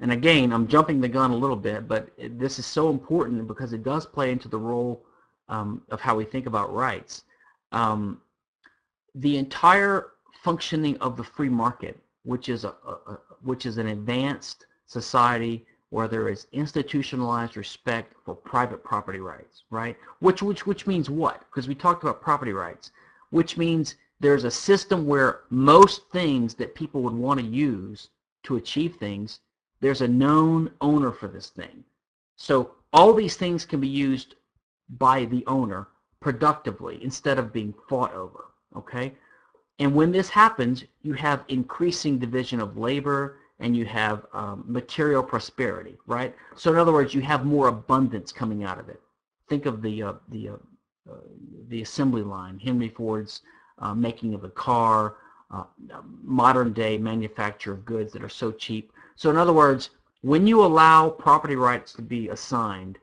and again, I'm jumping the gun a little bit, but this is so important because it does play into the role um, of how we think about rights. Um, the entire functioning of the free market, which is a, a which is an advanced society where there is institutionalized respect for private property rights, right? Which which which means what? Because we talked about property rights, which means there's a system where most things that people would want to use to achieve things, there's a known owner for this thing. So all these things can be used by the owner productively instead of being fought over, okay? And when this happens, you have increasing division of labor and you have um, material prosperity, right? So in other words, you have more abundance coming out of it. Think of the, uh, the, uh, uh, the assembly line, Henry Ford's uh, making of a car, uh, modern day manufacture of goods that are so cheap. So in other words, when you allow property rights to be assigned,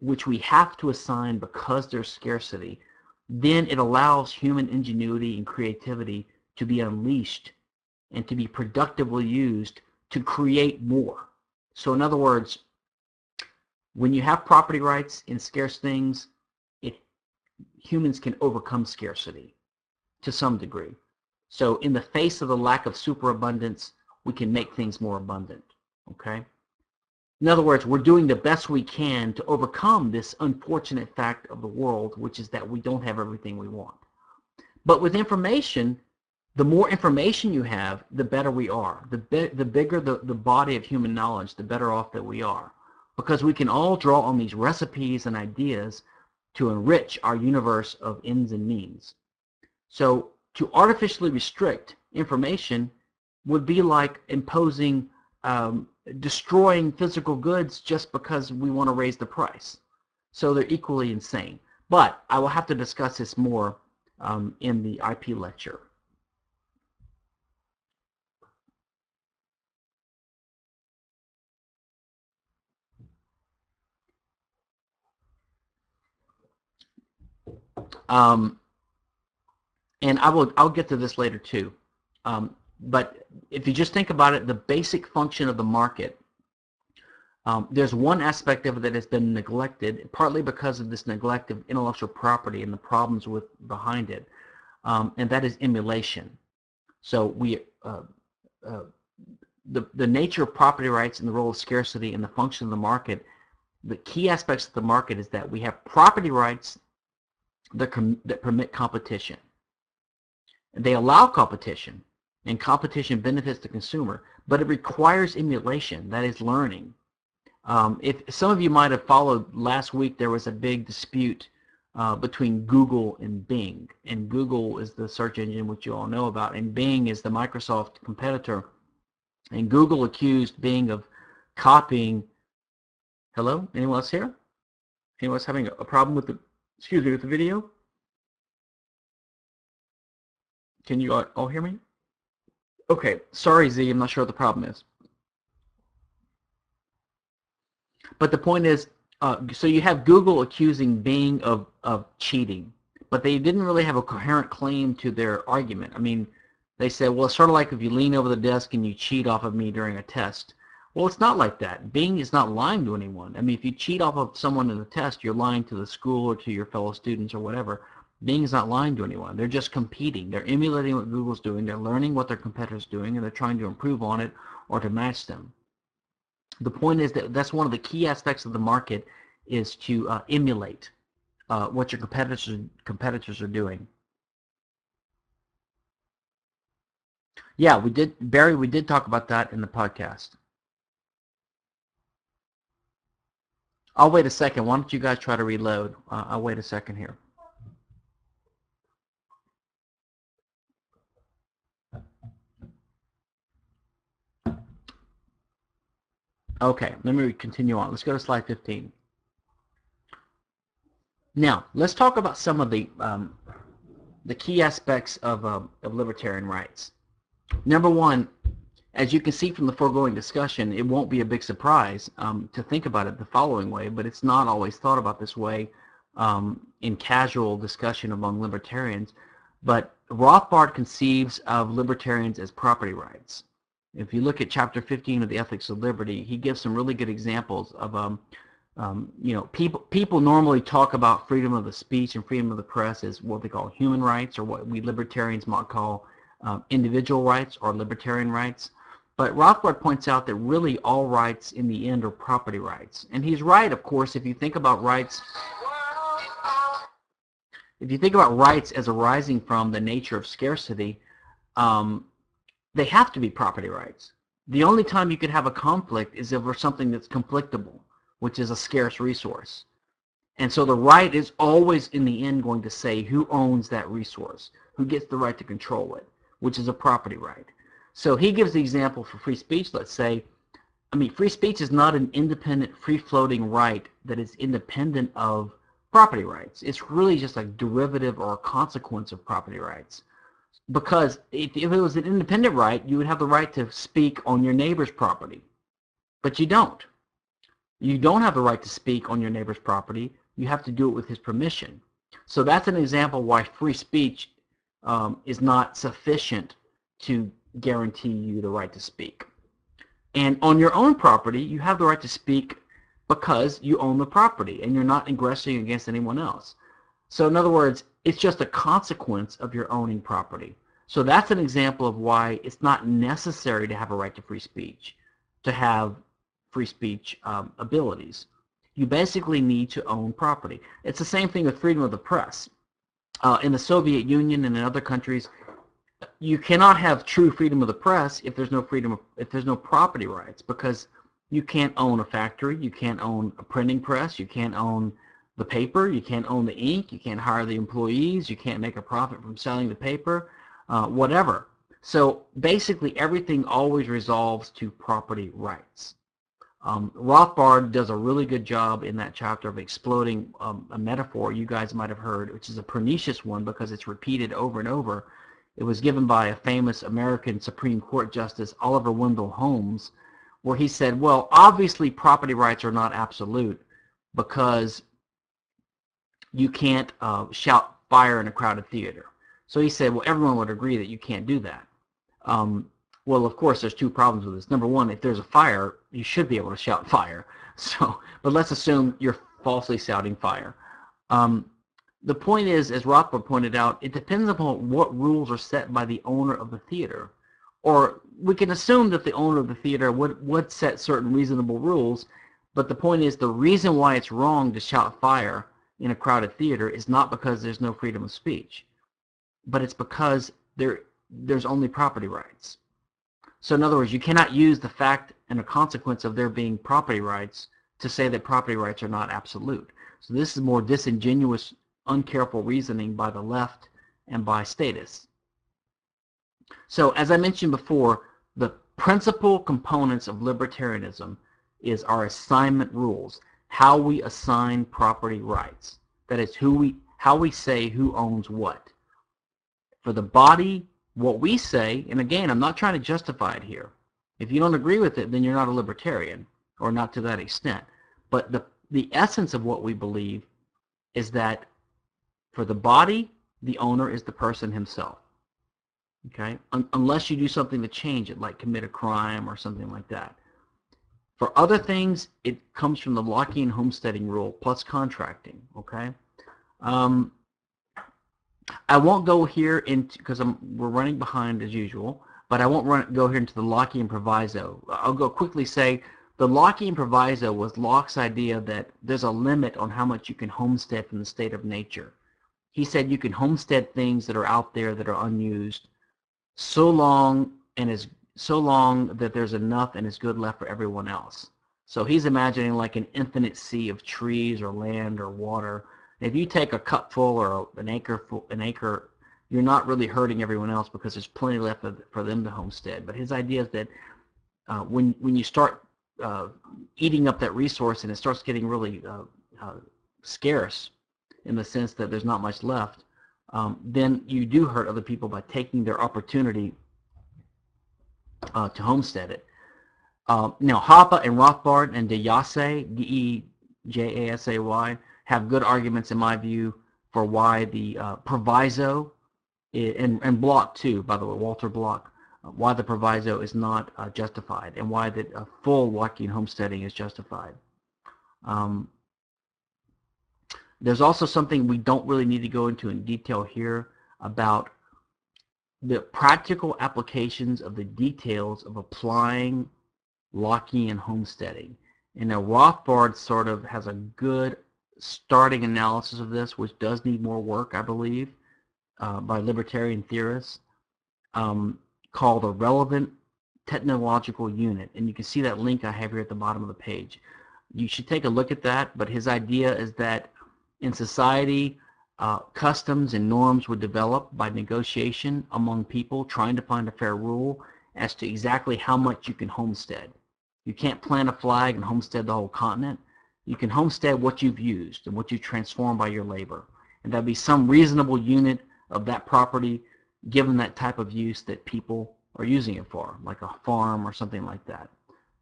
which we have to assign because there's scarcity, then it allows human ingenuity and creativity to be unleashed and to be productively used to create more. So in other words, when you have property rights in scarce things, it, humans can overcome scarcity to some degree. So in the face of the lack of superabundance, we can make things more abundant, okay? In other words, we're doing the best we can to overcome this unfortunate fact of the world, which is that we don't have everything we want. But with information, the more information you have, the better we are. The, the bigger the, the body of human knowledge, the better off that we are. Because we can all draw on these recipes and ideas to enrich our universe of ends and means. So to artificially restrict information would be like imposing, um, destroying physical goods just because we want to raise the price. So they're equally insane. But I will have to discuss this more um, in the IP lecture. Um, and I will I'll get to this later too. Um, but if you just think about it, the basic function of the market, um, there's one aspect of it that has been neglected, partly because of this neglect of intellectual property and the problems with behind it, um, and that is emulation. So we uh, uh, the the nature of property rights and the role of scarcity and the function of the market. The key aspects of the market is that we have property rights that, that permit competition. They allow competition, and competition benefits the consumer, but it requires emulation, that is learning. Um, if some of you might have followed last week, there was a big dispute uh, between Google and Bing. And Google is the search engine which you all know about, and Bing is the Microsoft competitor. And Google accused Bing of copying. Hello, anyone else here? Anyone else having a problem with the excuse me, with the video? Can you all hear me? Okay, sorry Z, I'm not sure what the problem is. But the point is, uh, so you have Google accusing Bing of, of cheating, but they didn't really have a coherent claim to their argument. I mean, they said, well, it's sort of like if you lean over the desk and you cheat off of me during a test. Well, it's not like that. Bing is not lying to anyone. I mean, if you cheat off of someone in a test, you're lying to the school or to your fellow students or whatever. Bing is not lying to anyone. They're just competing. They're emulating what Google's doing. They're learning what their competitors doing, and they're trying to improve on it or to match them. The point is that that's one of the key aspects of the market is to uh, emulate uh, what your competitors competitors are doing. Yeah, we did, Barry. We did talk about that in the podcast. I'll wait a second. Why don't you guys try to reload? Uh, I'll wait a second here. Okay, let me continue on. Let's go to slide 15. Now, let's talk about some of the um, the key aspects of, uh, of libertarian rights. Number one, as you can see from the foregoing discussion, it won't be a big surprise um, to think about it the following way, but it's not always thought about this way um, in casual discussion among libertarians. But Rothbard conceives of libertarians as property rights. If you look at chapter 15 of the Ethics of Liberty, he gives some really good examples of, um, um, you know, people, people normally talk about freedom of the speech and freedom of the press as what they call human rights or what we libertarians might call um, individual rights or libertarian rights. But Rothbard points out that really all rights in the end are property rights. And he's right, of course, if you think about rights if you think about rights as arising from the nature of scarcity, um, they have to be property rights. The only time you could have a conflict is over something that's conflictable, which is a scarce resource. And so the right is always in the end going to say who owns that resource, who gets the right to control it, which is a property right. So he gives the example for free speech, let's say, I mean, free speech is not an independent, free-floating right that is independent of property rights. It's really just a derivative or a consequence of property rights. Because if, if it was an independent right, you would have the right to speak on your neighbor's property. But you don't. You don't have the right to speak on your neighbor's property. You have to do it with his permission. So that's an example why free speech um, is not sufficient to guarantee you the right to speak. And on your own property, you have the right to speak because you own the property and you're not aggressing against anyone else. So in other words, it's just a consequence of your owning property. So that's an example of why it's not necessary to have a right to free speech, to have free speech um, abilities. You basically need to own property. It's the same thing with freedom of the press. Uh, in the Soviet Union and in other countries, you cannot have true freedom of the press if there's no freedom of, if there's no property rights because you can't own a factory, you can't own a printing press, you can't own the paper, you can't own the ink, you can't hire the employees, you can't make a profit from selling the paper, uh, whatever. So basically everything always resolves to property rights. Um, Rothbard does a really good job in that chapter of exploding um, a metaphor you guys might have heard, which is a pernicious one because it's repeated over and over. It was given by a famous American Supreme Court Justice, Oliver Wendell Holmes, where he said, well, obviously property rights are not absolute because you can't uh, shout fire in a crowded theater. So he said, well, everyone would agree that you can't do that. Um, well, of course, there's two problems with this. Number one, if there's a fire, you should be able to shout fire. So, but let's assume you're falsely shouting fire. Um, the point is, as Rothbard pointed out, it depends upon what rules are set by the owner of the theater. Or we can assume that the owner of the theater would, would set certain reasonable rules, but the point is the reason why it's wrong to shout fire in a crowded theater is not because there's no freedom of speech, but it's because there there's only property rights. So in other words, you cannot use the fact and a consequence of there being property rights to say that property rights are not absolute. So this is more disingenuous, uncareful reasoning by the left and by statists. So as I mentioned before, the principal components of libertarianism is our assignment rules, how we assign property rights. That is who we, how we say who owns what. For the body, what we say, and again, I'm not trying to justify it here. If you don't agree with it, then you're not a libertarian, or not to that extent. But the, the essence of what we believe is that for the body, the owner is the person himself. Okay? Un unless you do something to change it, like commit a crime or something like that. For other things, it comes from the Lockean homesteading rule plus contracting. Okay? Um, I won't go here into because we're running behind as usual, but I won't run, go here into the Lockean proviso. I'll go quickly say the Lockean proviso was Locke's idea that there's a limit on how much you can homestead from the state of nature. He said you can homestead things that are out there that are unused so long and as so long that there's enough and is good left for everyone else. So he's imagining like an infinite sea of trees or land or water if you take a cupful or an acre, an acre, you're not really hurting everyone else because there's plenty left for them to homestead. But his idea is that uh, when when you start uh, eating up that resource and it starts getting really uh, uh scarce, in the sense that there's not much left, um, then you do hurt other people by taking their opportunity uh, to homestead it. Uh, now, Hoppe and Rothbard and DeJasay, D-E-J-A-S-A-Y, have good arguments, in my view, for why the uh, proviso, and, and Block too, by the way, Walter Block, uh, why the proviso is not uh, justified and why the uh, full Lockean homesteading is justified. Um, there's also something we don't really need to go into in detail here about the practical applications of the details of applying Lockean homesteading. And now Rothbard sort of has a good starting analysis of this, which does need more work, I believe, uh, by libertarian theorists, um, called a relevant technological unit. And you can see that link I have here at the bottom of the page. You should take a look at that, but his idea is that in society, uh, customs and norms were developed by negotiation among people trying to find a fair rule as to exactly how much you can homestead. You can't plant a flag and homestead the whole continent. You can homestead what you've used and what you've transformed by your labor. And there'll be some reasonable unit of that property given that type of use that people are using it for, like a farm or something like that.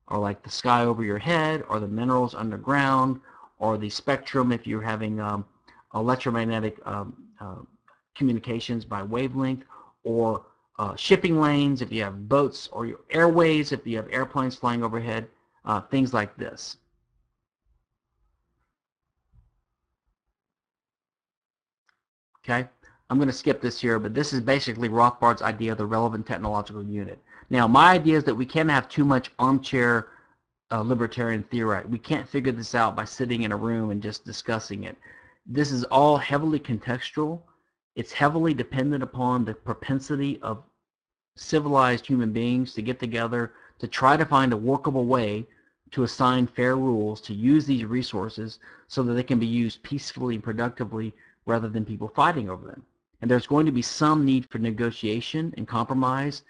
Or like the sky over your head, or the minerals underground, or the spectrum if you're having um, electromagnetic um, uh, communications by wavelength, or uh, shipping lanes if you have boats, or your airways if you have airplanes flying overhead, uh, things like this. Okay, I'm going to skip this here, but this is basically Rothbard's idea of the relevant technological unit. Now, my idea is that we can't have too much armchair uh, libertarian theory. We can't figure this out by sitting in a room and just discussing it. This is all heavily contextual. It's heavily dependent upon the propensity of civilized human beings to get together to try to find a workable way to assign fair rules to use these resources so that they can be used peacefully and productively rather than people fighting over them. And there's going to be some need for negotiation and compromise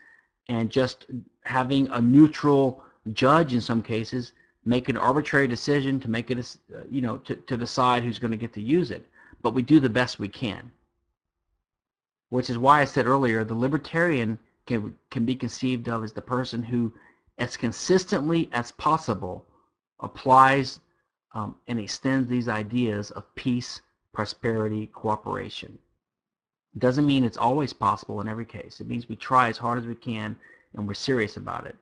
and just having a neutral judge in some cases make an arbitrary decision to make it, uh, you know, to, to decide who's going to get to use it. But we do the best we can. Which is why I said earlier, the libertarian can, can be conceived of as the person who, as consistently as possible, applies um, and extends these ideas of peace, prosperity, cooperation. It doesn't mean it's always possible in every case. It means we try as hard as we can and we're serious about it.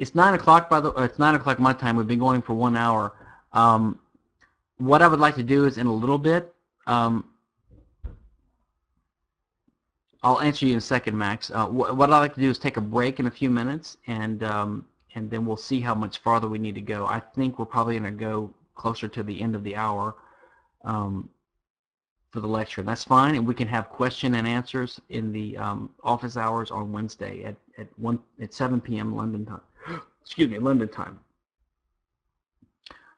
It's nine o'clock by the. It's nine o'clock my time. We've been going for one hour. Um, what I would like to do is in a little bit. Um, I'll answer you in a second, Max. Uh, wh what I'd like to do is take a break in a few minutes, and um, and then we'll see how much farther we need to go. I think we're probably going to go closer to the end of the hour um, for the lecture. That's fine, and we can have question and answers in the um, office hours on Wednesday at at one at 7 p.m. London time excuse me, London time.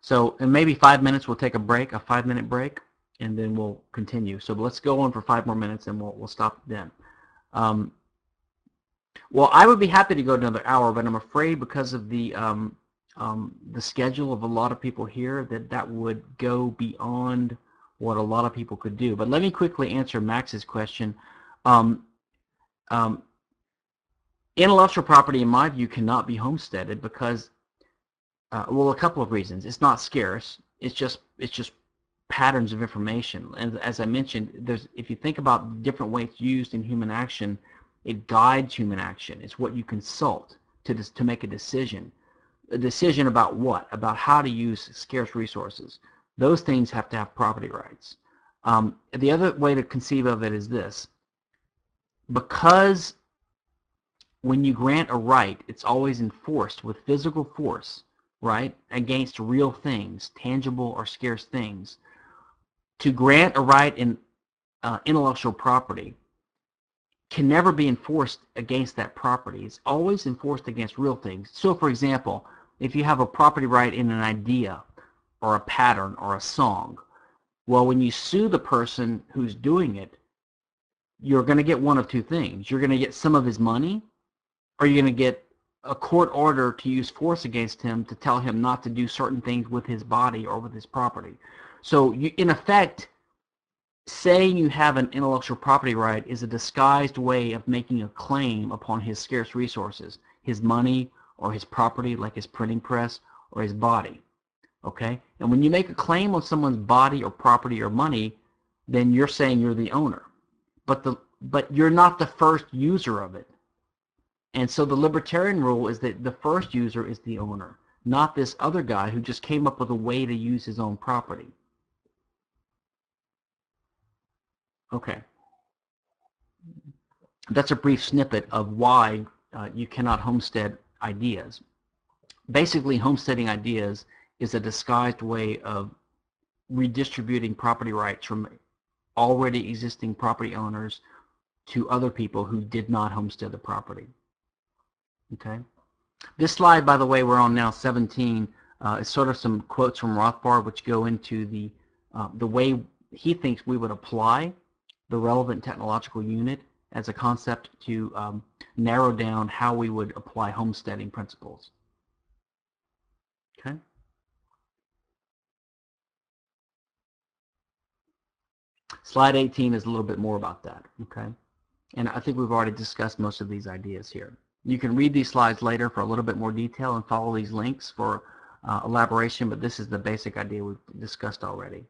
So in maybe five minutes, we'll take a break, a five-minute break, and then we'll continue. So let's go on for five more minutes, and we'll, we'll stop then. Um, well, I would be happy to go another hour, but I'm afraid because of the um, um, the schedule of a lot of people here that that would go beyond what a lot of people could do. But let me quickly answer Max's question. Um, um, Intellectual property, in my view, cannot be homesteaded because, uh, well, a couple of reasons. It's not scarce. It's just it's just patterns of information. And as I mentioned, there's if you think about different ways used in human action, it guides human action. It's what you consult to to make a decision. A decision about what? About how to use scarce resources. Those things have to have property rights. Um, the other way to conceive of it is this. Because when you grant a right, it's always enforced with physical force, right, against real things, tangible or scarce things. To grant a right in uh, intellectual property can never be enforced against that property. It's always enforced against real things. So, for example, if you have a property right in an idea or a pattern or a song, well, when you sue the person who's doing it, you're going to get one of two things. You're going to get some of his money are you going to get a court order to use force against him to tell him not to do certain things with his body or with his property. So you, in effect, saying you have an intellectual property right is a disguised way of making a claim upon his scarce resources, his money or his property like his printing press or his body. Okay? And when you make a claim on someone's body or property or money, then you're saying you're the owner. But the but you're not the first user of it. And so the libertarian rule is that the first user is the owner, not this other guy who just came up with a way to use his own property. Okay. That's a brief snippet of why uh, you cannot homestead ideas. Basically, homesteading ideas is a disguised way of redistributing property rights from already existing property owners to other people who did not homestead the property. Okay. This slide, by the way, we're on now 17, uh, is sort of some quotes from Rothbard which go into the, uh, the way he thinks we would apply the relevant technological unit as a concept to um, narrow down how we would apply homesteading principles. Okay. Slide 18 is a little bit more about that. Okay. And I think we've already discussed most of these ideas here. You can read these slides later for a little bit more detail and follow these links for uh, elaboration, but this is the basic idea we've discussed already.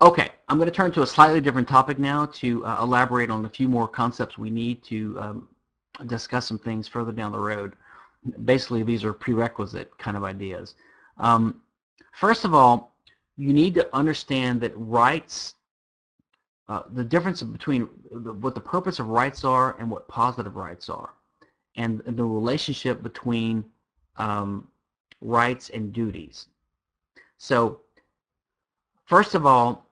Okay, I'm going to turn to a slightly different topic now to uh, elaborate on a few more concepts we need to um, discuss some things further down the road. Basically, these are prerequisite kind of ideas. Um, first of all, you need to understand that rights uh, the difference between the, what the purpose of rights are and what positive rights are, and, and the relationship between um, rights and duties. So, first of all,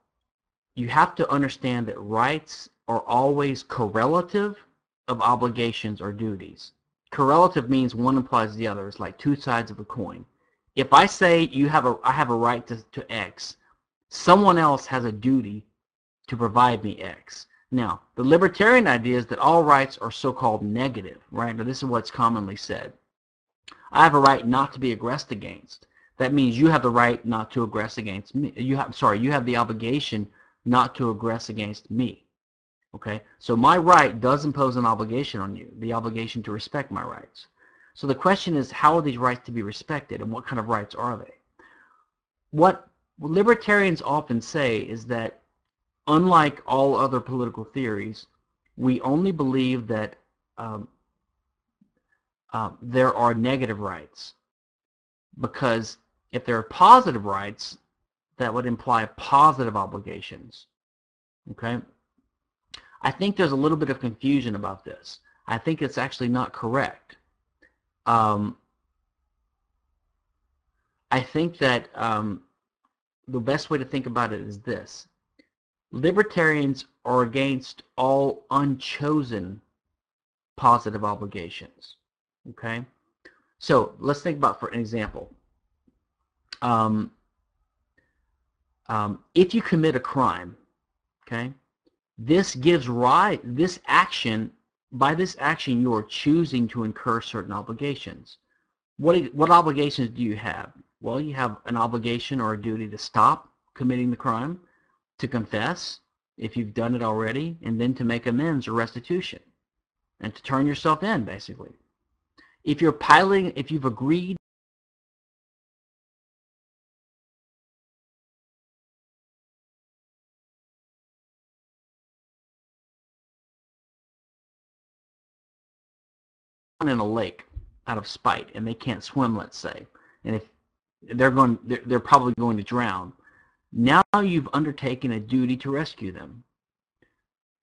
you have to understand that rights are always correlative of obligations or duties. Correlative means one implies the other. It's like two sides of a coin. If I say you have a, I have a right to, to X, someone else has a duty to provide me X. Now, the libertarian idea is that all rights are so-called negative, right? Now, this is what's commonly said. I have a right not to be aggressed against. That means you have the right not to aggress against me. You have, sorry, you have the obligation not to aggress against me. Okay, so my right does impose an obligation on you, the obligation to respect my rights. So the question is, how are these rights to be respected, and what kind of rights are they? What libertarians often say is that, unlike all other political theories, we only believe that um, uh, there are negative rights, because if there are positive rights, that would imply positive obligations. Okay? I think there's a little bit of confusion about this. I think it's actually not correct. Um, I think that um, the best way to think about it is this. Libertarians are against all unchosen positive obligations. Okay? So let's think about, for an example. Um, um, if you commit a crime, okay, this gives rise, this action, by this action you are choosing to incur certain obligations. What, what obligations do you have? Well, you have an obligation or a duty to stop committing the crime, to confess if you've done it already, and then to make amends or restitution, and to turn yourself in, basically. If you're piling, if you've agreed in a lake out of spite and they can't swim, let's say, and if they're going, they're, they're probably going to drown. Now you've undertaken a duty to rescue them.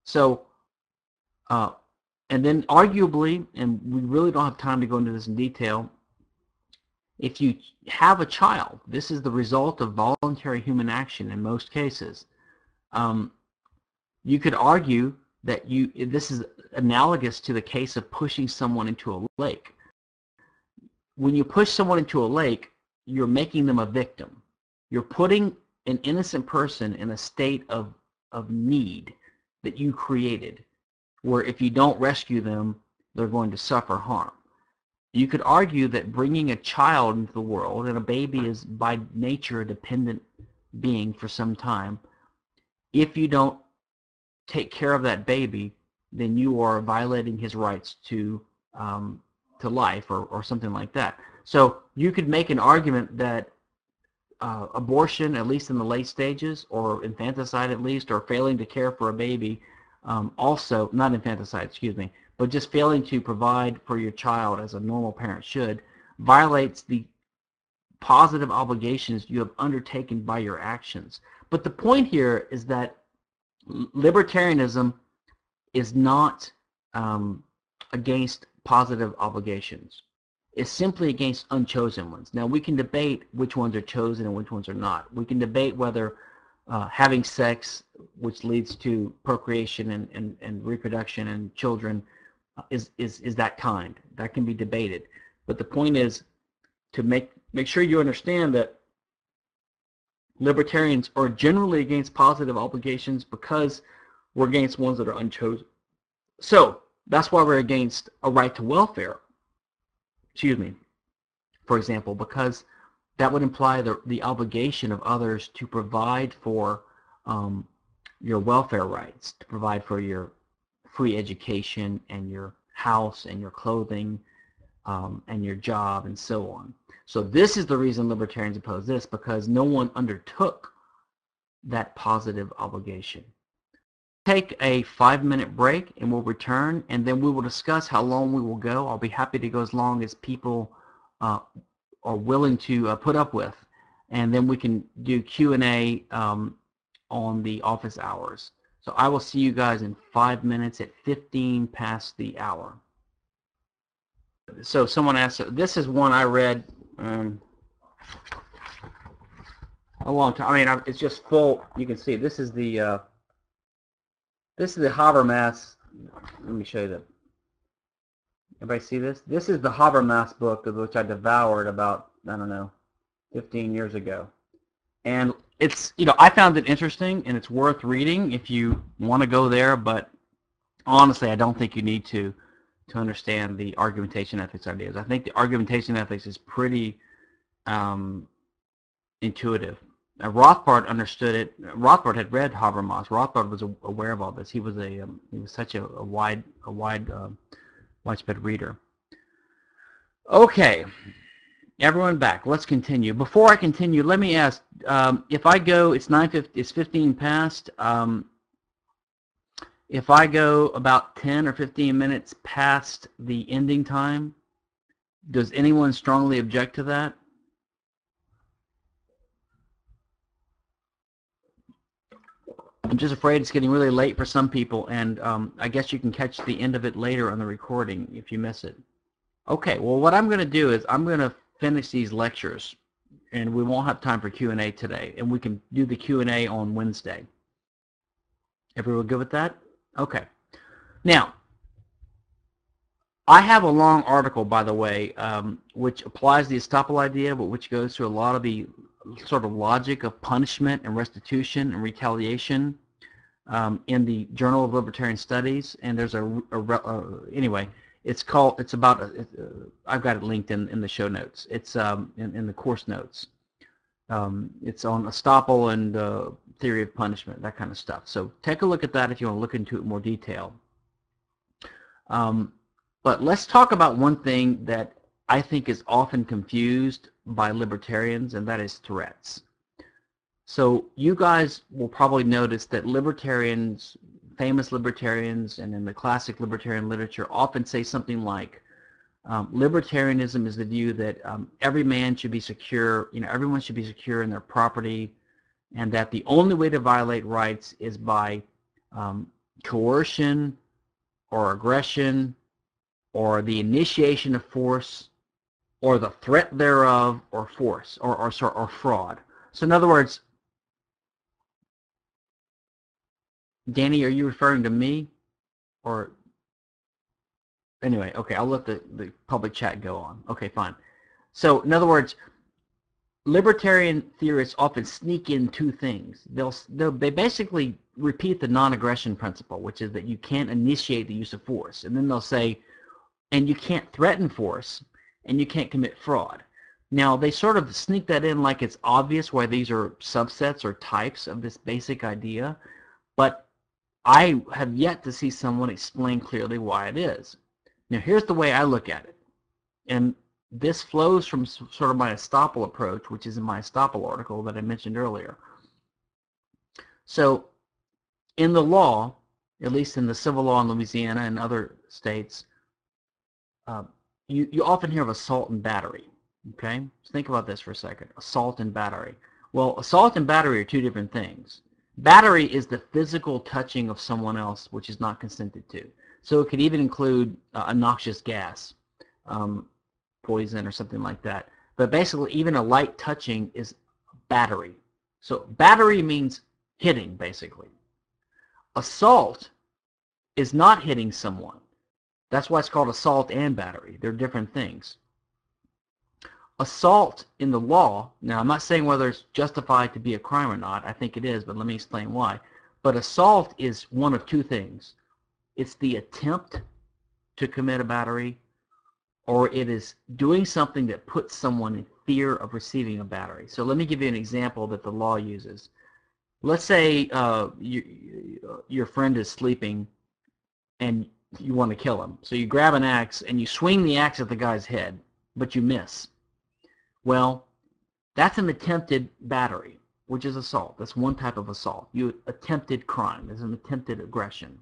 So, uh, and then arguably, and we really don't have time to go into this in detail, if you have a child, this is the result of voluntary human action in most cases. Um, you could argue that you this is analogous to the case of pushing someone into a lake. When you push someone into a lake, you're making them a victim. You're putting an innocent person in a state of, of need that you created, where if you don't rescue them, they're going to suffer harm. You could argue that bringing a child into the world, and a baby is by nature a dependent being for some time, if you don't take care of that baby, then you are violating his rights to um, to life or, or something like that. So you could make an argument that uh, abortion, at least in the late stages, or infanticide at least, or failing to care for a baby, um, also, not infanticide, excuse me, but just failing to provide for your child as a normal parent should, violates the positive obligations you have undertaken by your actions. But the point here is that libertarianism is not um, against positive obligations. It's simply against unchosen ones. Now, we can debate which ones are chosen and which ones are not. We can debate whether uh, having sex, which leads to procreation and, and, and reproduction and children, uh, is, is, is that kind. That can be debated. But the point is to make, make sure you understand that libertarians are generally against positive obligations because we're against ones that are unchosen. So that's why we're against a right to welfare. Excuse me. For example, because that would imply the, the obligation of others to provide for um, your welfare rights, to provide for your free education and your house and your clothing um, and your job and so on. So this is the reason libertarians oppose this, because no one undertook that positive obligation. Take a five-minute break, and we'll return, and then we will discuss how long we will go. I'll be happy to go as long as people uh, are willing to uh, put up with, and then we can do Q&A um, on the office hours. So I will see you guys in five minutes at 15 past the hour. So someone asked, this is one I read um, a long time. I mean, it's just full. You can see this is the uh, This is the Habermas. Let me show you the. Everybody see this? This is the Habermas book, which I devoured about I don't know, 15 years ago, and it's you know I found it interesting and it's worth reading if you want to go there, but honestly, I don't think you need to to understand the argumentation ethics ideas. I think the argumentation ethics is pretty um, intuitive. Rothbard understood it. Rothbard had read Habermas. Rothbard was aware of all this. He was a um, he was such a, a wide a wide uh, widespread reader. Okay, everyone back. Let's continue. Before I continue, let me ask: um, if I go, it's nine fifty. It's fifteen past. Um, if I go about 10 or 15 minutes past the ending time, does anyone strongly object to that? I'm just afraid it's getting really late for some people, and um, I guess you can catch the end of it later on the recording if you miss it. Okay, well, what I'm going to do is I'm going to finish these lectures, and we won't have time for Q&A today, and we can do the Q&A on Wednesday. Everyone good with that? Okay. Now, I have a long article, by the way, um, which applies the estoppel idea, but which goes through a lot of the sort of logic of punishment and restitution and retaliation um, in the Journal of Libertarian Studies. And there's a, a, a anyway, it's called, it's about, a, uh, I've got it linked in, in the show notes. It's um, in, in the course notes. Um, it's on estoppel and uh, theory of punishment, that kind of stuff. So take a look at that if you want to look into it more detail. Um, but let's talk about one thing that I think is often confused by libertarians, and that is threats. So you guys will probably notice that libertarians, famous libertarians, and in the classic libertarian literature often say something like, um, libertarianism is the view that um, every man should be secure, you know, everyone should be secure in their property, and that the only way to violate rights is by um, coercion or aggression or the initiation of force or the threat thereof or force or, or, or fraud. So in other words, Danny, are you referring to me or anyway, okay, I'll let the, the public chat go on. Okay, fine. So in other words, libertarian theorists often sneak in two things. They'll, they'll they basically repeat the non-aggression principle, which is that you can't initiate the use of force, and then they'll say, and you can't threaten force, and you can't commit fraud. Now they sort of sneak that in like it's obvious why these are subsets or types of this basic idea, but I have yet to see someone explain clearly why it is. Now here's the way I look at it, and this flows from sort of my estoppel approach, which is in my estoppel article that I mentioned earlier. So in the law, at least in the civil law in Louisiana and other states, uh, you, you often hear of assault and battery. Okay, so think about this for a second. Assault and battery. Well, assault and battery are two different things. Battery is the physical touching of someone else, which is not consented to. So it could even include uh, a noxious gas. Um, poison or something like that. But basically, even a light touching is battery. So battery means hitting, basically. Assault is not hitting someone. That's why it's called assault and battery. They're different things. Assault in the law, now I'm not saying whether it's justified to be a crime or not. I think it is, but let me explain why. But assault is one of two things. It's the attempt to commit a battery or it is doing something that puts someone in fear of receiving a battery. So let me give you an example that the law uses. Let's say uh, you, your friend is sleeping and you want to kill him. So you grab an axe and you swing the axe at the guy's head, but you miss. Well, that's an attempted battery, which is assault. That's one type of assault. You attempted crime. It's an attempted aggression.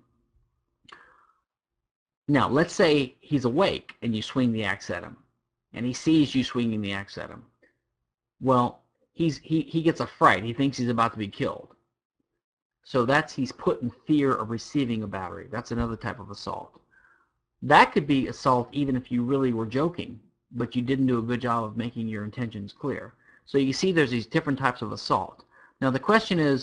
Now, let's say he's awake and you swing the axe at him, and he sees you swinging the axe at him. Well, he's he, he gets a fright. He thinks he's about to be killed. So that's he's put in fear of receiving a battery. That's another type of assault. That could be assault even if you really were joking, but you didn't do a good job of making your intentions clear. So you see there's these different types of assault. Now the question is,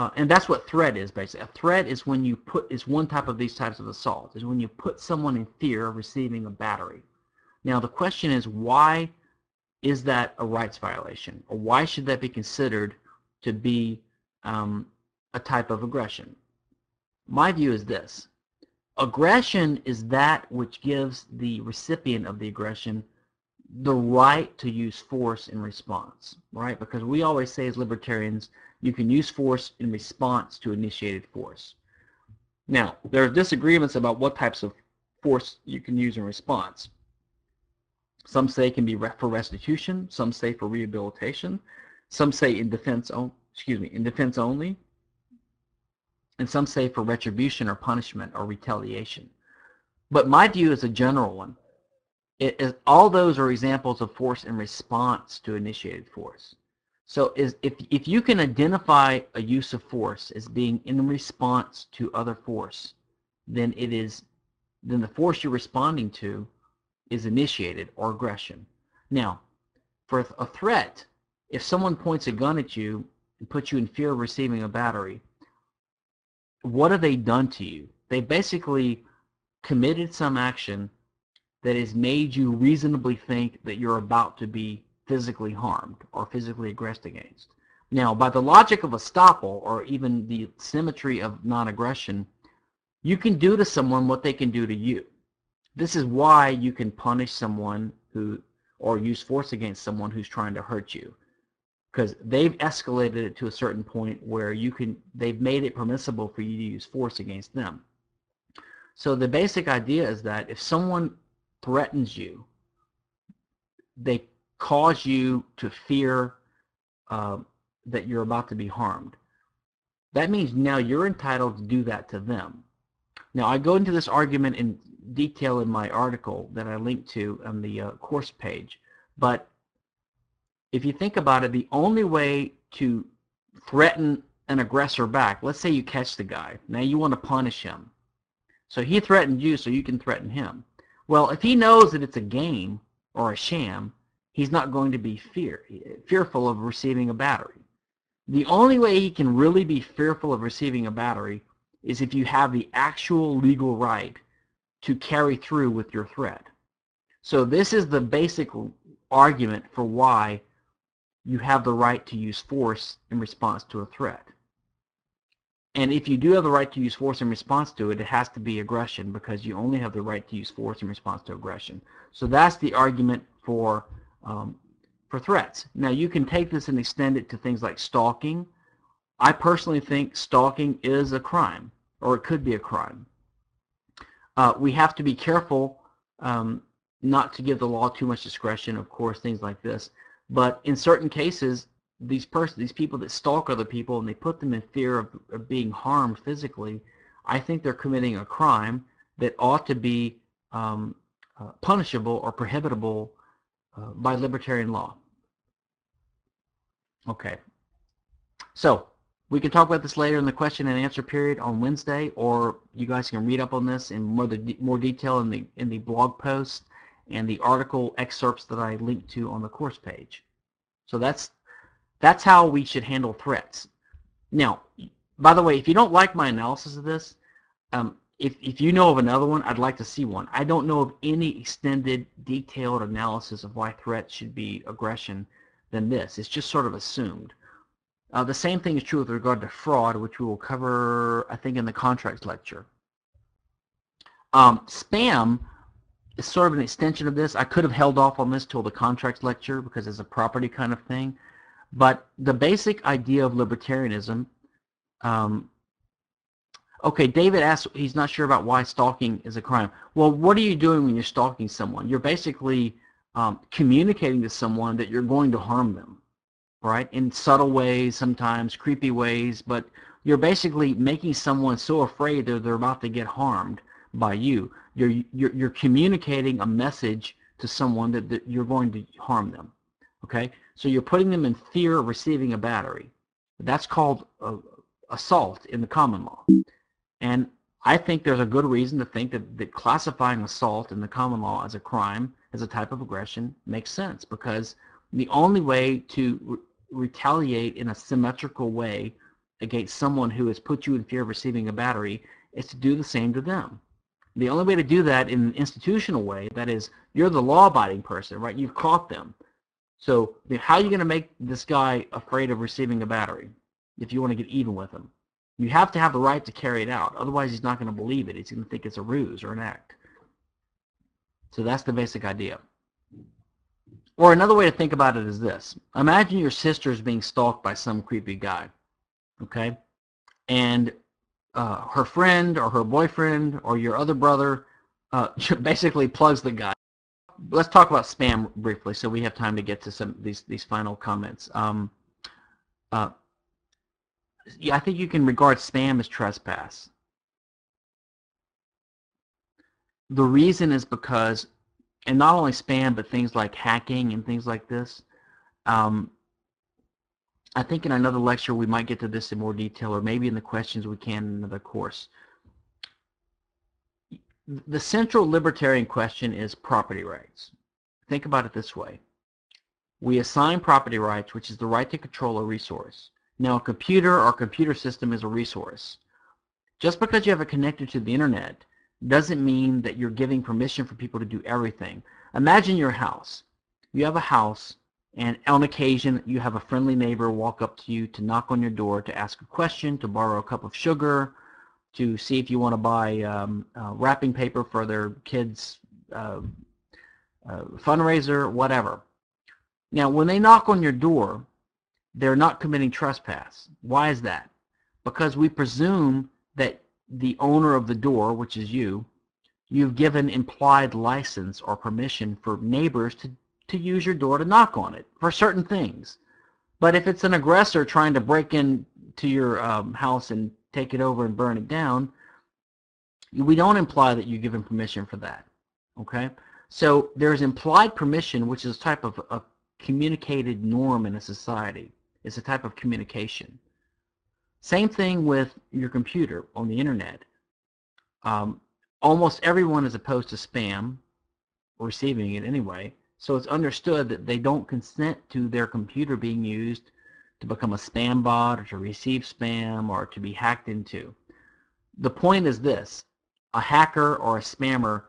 Uh, and that's what threat is basically. A threat is when you put is one type of these types of assault is when you put someone in fear of receiving a battery. Now the question is why is that a rights violation or why should that be considered to be um, a type of aggression? My view is this. Aggression is that which gives the recipient of the aggression the right to use force in response, right? Because we always say as libertarians, you can use force in response to initiated force. Now, there are disagreements about what types of force you can use in response. Some say it can be for restitution, some say for rehabilitation, some say in defense, excuse me, in defense only, and some say for retribution or punishment or retaliation. But my view is a general one. All those are examples of force in response to initiated force. So is, if, if you can identify a use of force as being in response to other force, then it is then the force you're responding to is initiated or aggression. Now, for a threat, if someone points a gun at you and puts you in fear of receiving a battery, what have they done to you? They basically committed some action that has made you reasonably think that you're about to be physically harmed or physically aggressed against. Now, by the logic of estoppel or even the symmetry of non-aggression, you can do to someone what they can do to you. This is why you can punish someone who or use force against someone who's trying to hurt you because they've escalated it to a certain point where you can they've made it permissible for you to use force against them. So the basic idea is that if someone threatens you, they cause you to fear uh, that you're about to be harmed. That means now you're entitled to do that to them. Now I go into this argument in detail in my article that I linked to on the uh, course page, but if you think about it, the only way to threaten an aggressor back, let's say you catch the guy, now you want to punish him. So he threatened you so you can threaten him. Well, if he knows that it's a game or a sham, he's not going to be fear, fearful of receiving a battery. The only way he can really be fearful of receiving a battery is if you have the actual legal right to carry through with your threat. So this is the basic argument for why you have the right to use force in response to a threat. And if you do have the right to use force in response to it, it has to be aggression because you only have the right to use force in response to aggression. So that's the argument for um, for threats. Now you can take this and extend it to things like stalking. I personally think stalking is a crime, or it could be a crime. Uh, we have to be careful um, not to give the law too much discretion, of course, things like this. But in certain cases, these person, these people that stalk other people and they put them in fear of, of being harmed physically, I think they're committing a crime that ought to be um, uh, punishable or prohibitable uh, by libertarian law. Okay. So we can talk about this later in the question and answer period on Wednesday, or you guys can read up on this in more, the, more detail in the in the blog post and the article excerpts that I linked to on the course page. So that's that's how we should handle threats. Now, by the way, if you don't like my analysis of this, um, if, if you know of another one, I'd like to see one. I don't know of any extended, detailed analysis of why threats should be aggression than this. It's just sort of assumed. Uh, the same thing is true with regard to fraud, which we will cover, I think, in the contracts lecture. Um, spam is sort of an extension of this. I could have held off on this till the contracts lecture because it's a property kind of thing. But the basic idea of libertarianism, um, okay, David asks, he's not sure about why stalking is a crime. Well, what are you doing when you're stalking someone? You're basically um, communicating to someone that you're going to harm them right? In subtle ways, sometimes creepy ways, but you're basically making someone so afraid that they're about to get harmed by you. You're, you're, you're communicating a message to someone that, that you're going to harm them, okay? So you're putting them in fear of receiving a battery. That's called uh, assault in the common law. And I think there's a good reason to think that, that classifying assault in the common law as a crime, as a type of aggression, makes sense because the only way to retaliate in a symmetrical way against someone who has put you in fear of receiving a battery is to do the same to them. The only way to do that in an institutional way, that is, you're the law-abiding person, right? You've caught them. So how are you going to make this guy afraid of receiving a battery if you want to get even with him? You have to have the right to carry it out. Otherwise, he's not going to believe it. He's going to think it's a ruse or an act. So that's the basic idea. Or another way to think about it is this. Imagine your sister is being stalked by some creepy guy, okay? And uh, her friend or her boyfriend or your other brother uh, basically plugs the guy. Let's talk about spam briefly so we have time to get to some these these final comments. Um, uh, yeah, I think you can regard spam as trespass. The reason is because and not only spam, but things like hacking and things like this. Um, I think in another lecture we might get to this in more detail, or maybe in the questions we can in another course. The central libertarian question is property rights. Think about it this way. We assign property rights, which is the right to control a resource. Now, a computer or computer system is a resource. Just because you have it connected to the internet doesn't mean that you're giving permission for people to do everything. Imagine your house. You have a house, and on occasion you have a friendly neighbor walk up to you to knock on your door to ask a question, to borrow a cup of sugar, to see if you want to buy um, uh, wrapping paper for their kids' uh, uh, fundraiser, whatever. Now, when they knock on your door, they're not committing trespass. Why is that? Because we presume that the owner of the door, which is you, you've given implied license or permission for neighbors to, to use your door to knock on it for certain things. But if it's an aggressor trying to break into your um, house and take it over and burn it down, we don't imply that you give him permission for that. Okay? So there's implied permission, which is a type of a communicated norm in a society. It's a type of communication. Same thing with your computer on the internet. Um, almost everyone is opposed to spam, receiving it anyway, so it's understood that they don't consent to their computer being used to become a spam bot or to receive spam or to be hacked into. The point is this, a hacker or a spammer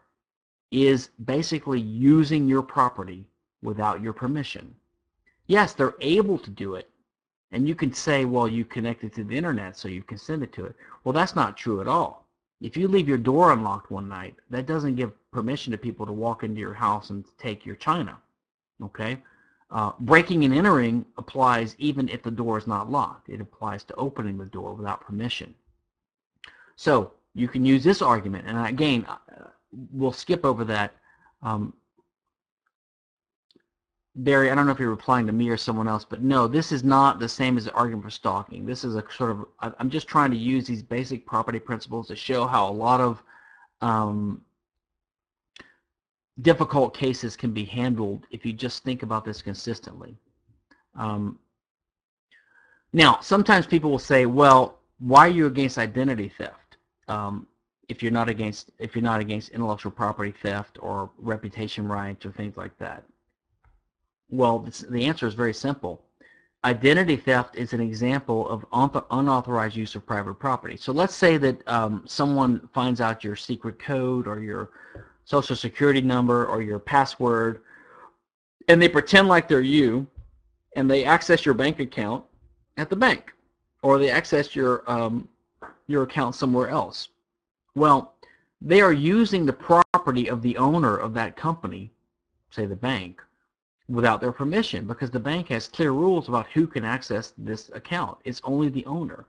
is basically using your property without your permission. Yes, they're able to do it, and you can say, well, you connected to the internet, so you consented to it. Well, that's not true at all. If you leave your door unlocked one night, that doesn't give permission to people to walk into your house and take your china. Okay? Uh, breaking and entering applies even if the door is not locked. It applies to opening the door without permission. So you can use this argument, and again, uh, we'll skip over that um, Barry, I don't know if you're replying to me or someone else, but no, this is not the same as the argument for stalking. This is a sort of, I'm just trying to use these basic property principles to show how a lot of um, difficult cases can be handled if you just think about this consistently. Um, now, sometimes people will say, well, why are you against identity theft? Um, if you're not against if you're not against intellectual property theft or reputation rights or things like that. Well, the answer is very simple. Identity theft is an example of unauthorized use of private property. So let's say that um, someone finds out your secret code or your social security number or your password, and they pretend like they're you, and they access your bank account at the bank, or they access your um, your account somewhere else. Well, they are using the property of the owner of that company, say the bank, without their permission because the bank has clear rules about who can access this account. It's only the owner.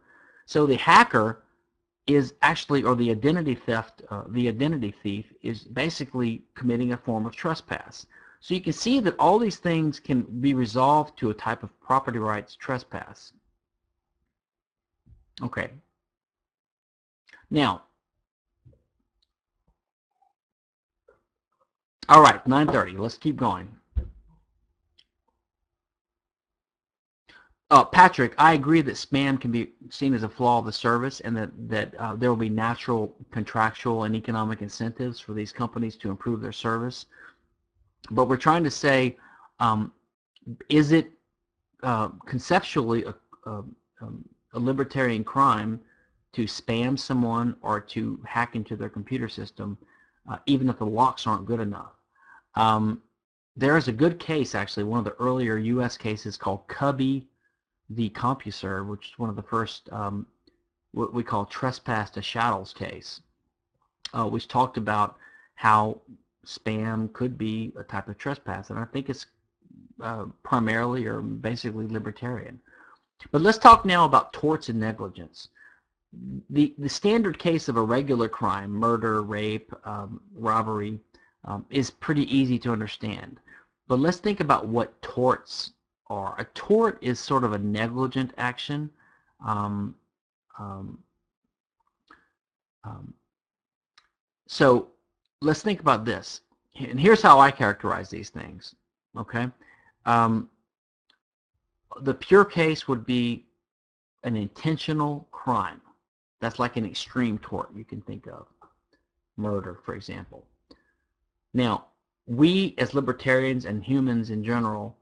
So the hacker is actually, or the identity theft, uh, the identity thief is basically committing a form of trespass. So you can see that all these things can be resolved to a type of property rights trespass. Okay. Now, all right, 9.30. Let's keep going. Uh, Patrick, I agree that spam can be seen as a flaw of the service and that, that uh, there will be natural contractual and economic incentives for these companies to improve their service. But we're trying to say, um, is it uh, conceptually a, a, um, a libertarian crime to spam someone or to hack into their computer system, uh, even if the locks aren't good enough. Um, there is a good case, actually, one of the earlier U.S. cases called Cubby v. CompuServe, which is one of the first um, what we call trespass to chattels case, uh, which talked about how spam could be a type of trespass, and I think it's uh, primarily or basically libertarian. But let's talk now about torts and negligence. The, the standard case of a regular crime, murder, rape, um, robbery, um, is pretty easy to understand. But let's think about what torts are. A tort is sort of a negligent action. Um, um, um so let's think about this. And here's how I characterize these things. Okay, um, the pure case would be an intentional crime. That's like an extreme tort you can think of. Murder, for example. Now, we as libertarians and humans in general,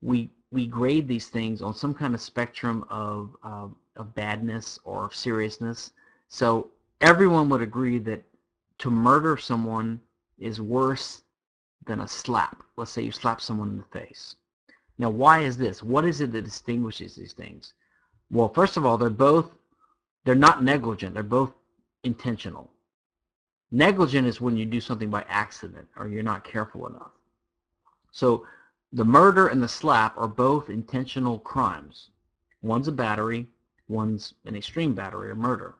we we grade these things on some kind of spectrum of, uh, of badness or of seriousness. So everyone would agree that to murder someone is worse than a slap. Let's say you slap someone in the face. Now, why is this? What is it that distinguishes these things? Well, first of all, they're both, they're not negligent. They're both intentional. Negligent is when you do something by accident or you're not careful enough. So the murder and the slap are both intentional crimes. One's a battery, one's an extreme battery or murder.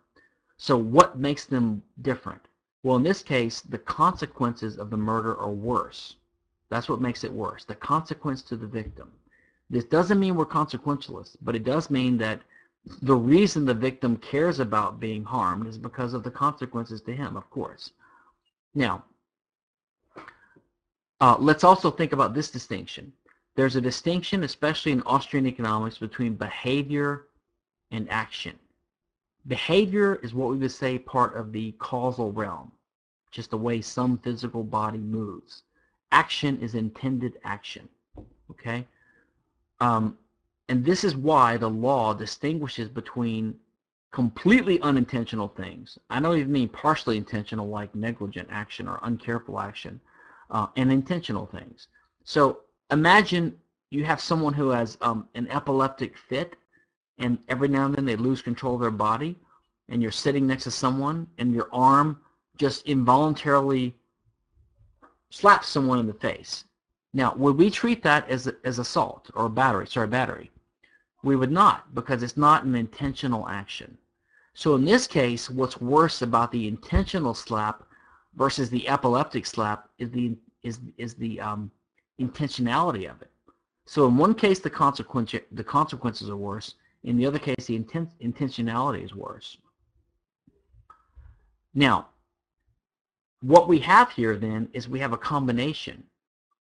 So what makes them different? Well, in this case, the consequences of the murder are worse. That's what makes it worse, the consequence to the victim. This doesn't mean we're consequentialists, but it does mean that the reason the victim cares about being harmed is because of the consequences to him, of course. Now, uh, let's also think about this distinction. There's a distinction, especially in Austrian economics, between behavior and action. Behavior is what we would say part of the causal realm, just the way some physical body moves. Action is intended action, okay? Um, and this is why the law distinguishes between completely unintentional things. I don't even mean partially intentional like negligent action or uncareful action, uh, and intentional things. So imagine you have someone who has um, an epileptic fit and every now and then they lose control of their body and you're sitting next to someone and your arm just involuntarily slaps someone in the face. Now, would we treat that as, as assault or battery, sorry, battery? We would not because it's not an intentional action. So in this case, what's worse about the intentional slap versus the epileptic slap is the, is, is the um, intentionality of it. So in one case, the, consequence, the consequences are worse. In the other case, the intent, intentionality is worse. Now, what we have here then is we have a combination.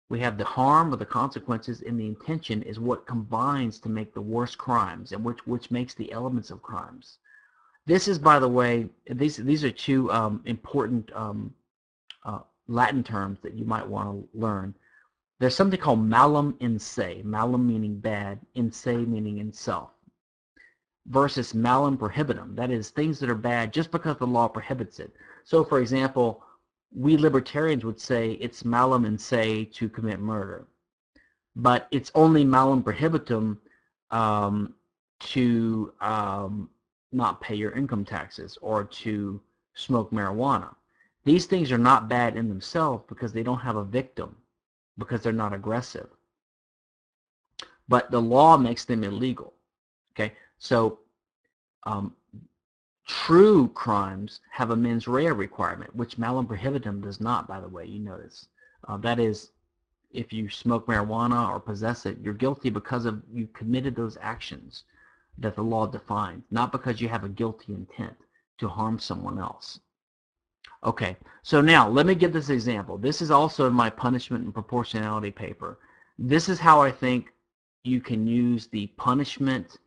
We have the harm or the consequences and the intention is what combines to make the worst crimes and which, which makes the elements of crimes. This is, by the way, these, these are two um, important um, uh, Latin terms that you might want to learn. There's something called malum in se, malum meaning bad, in se meaning in self versus malum prohibitum. That is, things that are bad just because the law prohibits it. So, for example, we libertarians would say it's malum in se to commit murder. But it's only malum prohibitum um, to um, not pay your income taxes or to smoke marijuana. These things are not bad in themselves because they don't have a victim, because they're not aggressive. But the law makes them illegal. Okay, so um, true crimes have a mens rea requirement, which malum prohibitum does not, by the way, you notice. Uh, that is, if you smoke marijuana or possess it, you're guilty because of you committed those actions that the law defines, not because you have a guilty intent to harm someone else. Okay, so now let me give this example. This is also in my punishment and proportionality paper. This is how I think you can use the punishment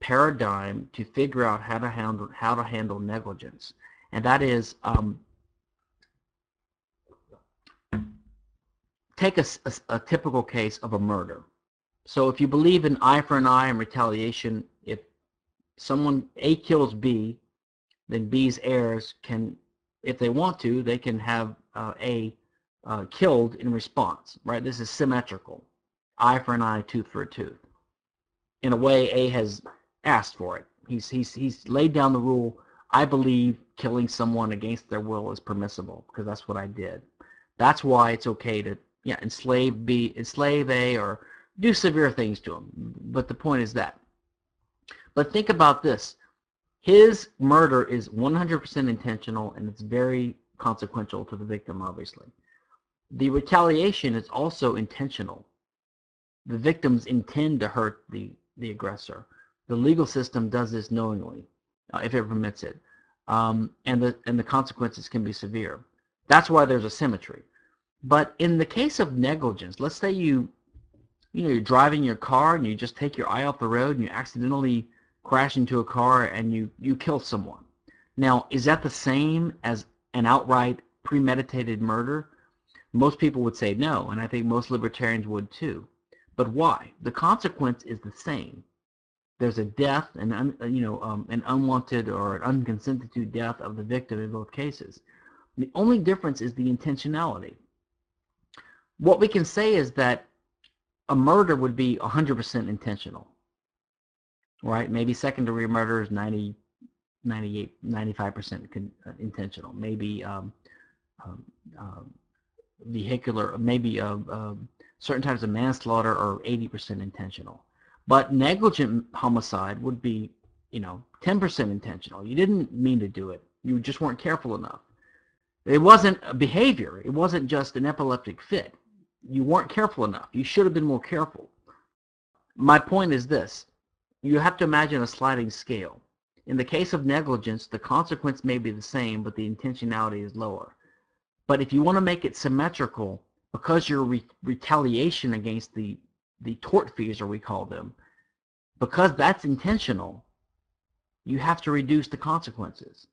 paradigm to figure out how to handle how to handle negligence, and that is um, take a, a, a, typical case of a murder. So if you believe in eye for an eye and retaliation, someone A kills B, then B's heirs can, if they want to, they can have uh, A uh, killed in response, right? This is symmetrical. Eye for an eye, tooth for a tooth. In a way, A has asked for it. He's, he's, he's laid down the rule, I believe killing someone against their will is permissible because that's what I did. That's why it's okay to yeah, enslave B, enslave A or do severe things to him. But the point is that. But think about this. His murder is 100% intentional and it's very consequential to the victim, obviously. The retaliation is also intentional. The victims intend to hurt the, the aggressor. The legal system does this knowingly, uh, if it permits it. Um, and, the, and the consequences can be severe. That's why there's a symmetry. But in the case of negligence, let's say you, you know, you're driving your car and you just take your eye off the road and you accidentally crash into a car and you, you kill someone. Now, is that the same as an outright premeditated murder? Most people would say no, and I think most libertarians would too. But why? The consequence is the same. There's a death, an un, you know, um, an unwanted or an unconsented to death of the victim in both cases. The only difference is the intentionality. What we can say is that a murder would be 100% intentional, right? Maybe second degree murder is 90, 98, 95% intentional. Maybe um, um, um, vehicular, maybe uh, uh, certain types of manslaughter are 80% intentional. But negligent homicide would be, you know, 10% intentional. You didn't mean to do it. You just weren't careful enough. It wasn't a behavior. It wasn't just an epileptic fit. You weren't careful enough. You should have been more careful. My point is this. You have to imagine a sliding scale. In the case of negligence, the consequence may be the same, but the intentionality is lower. But if you want to make it symmetrical, because your re retaliation against the, the tortfeasor, we call them, because that's intentional, you have to reduce the consequences,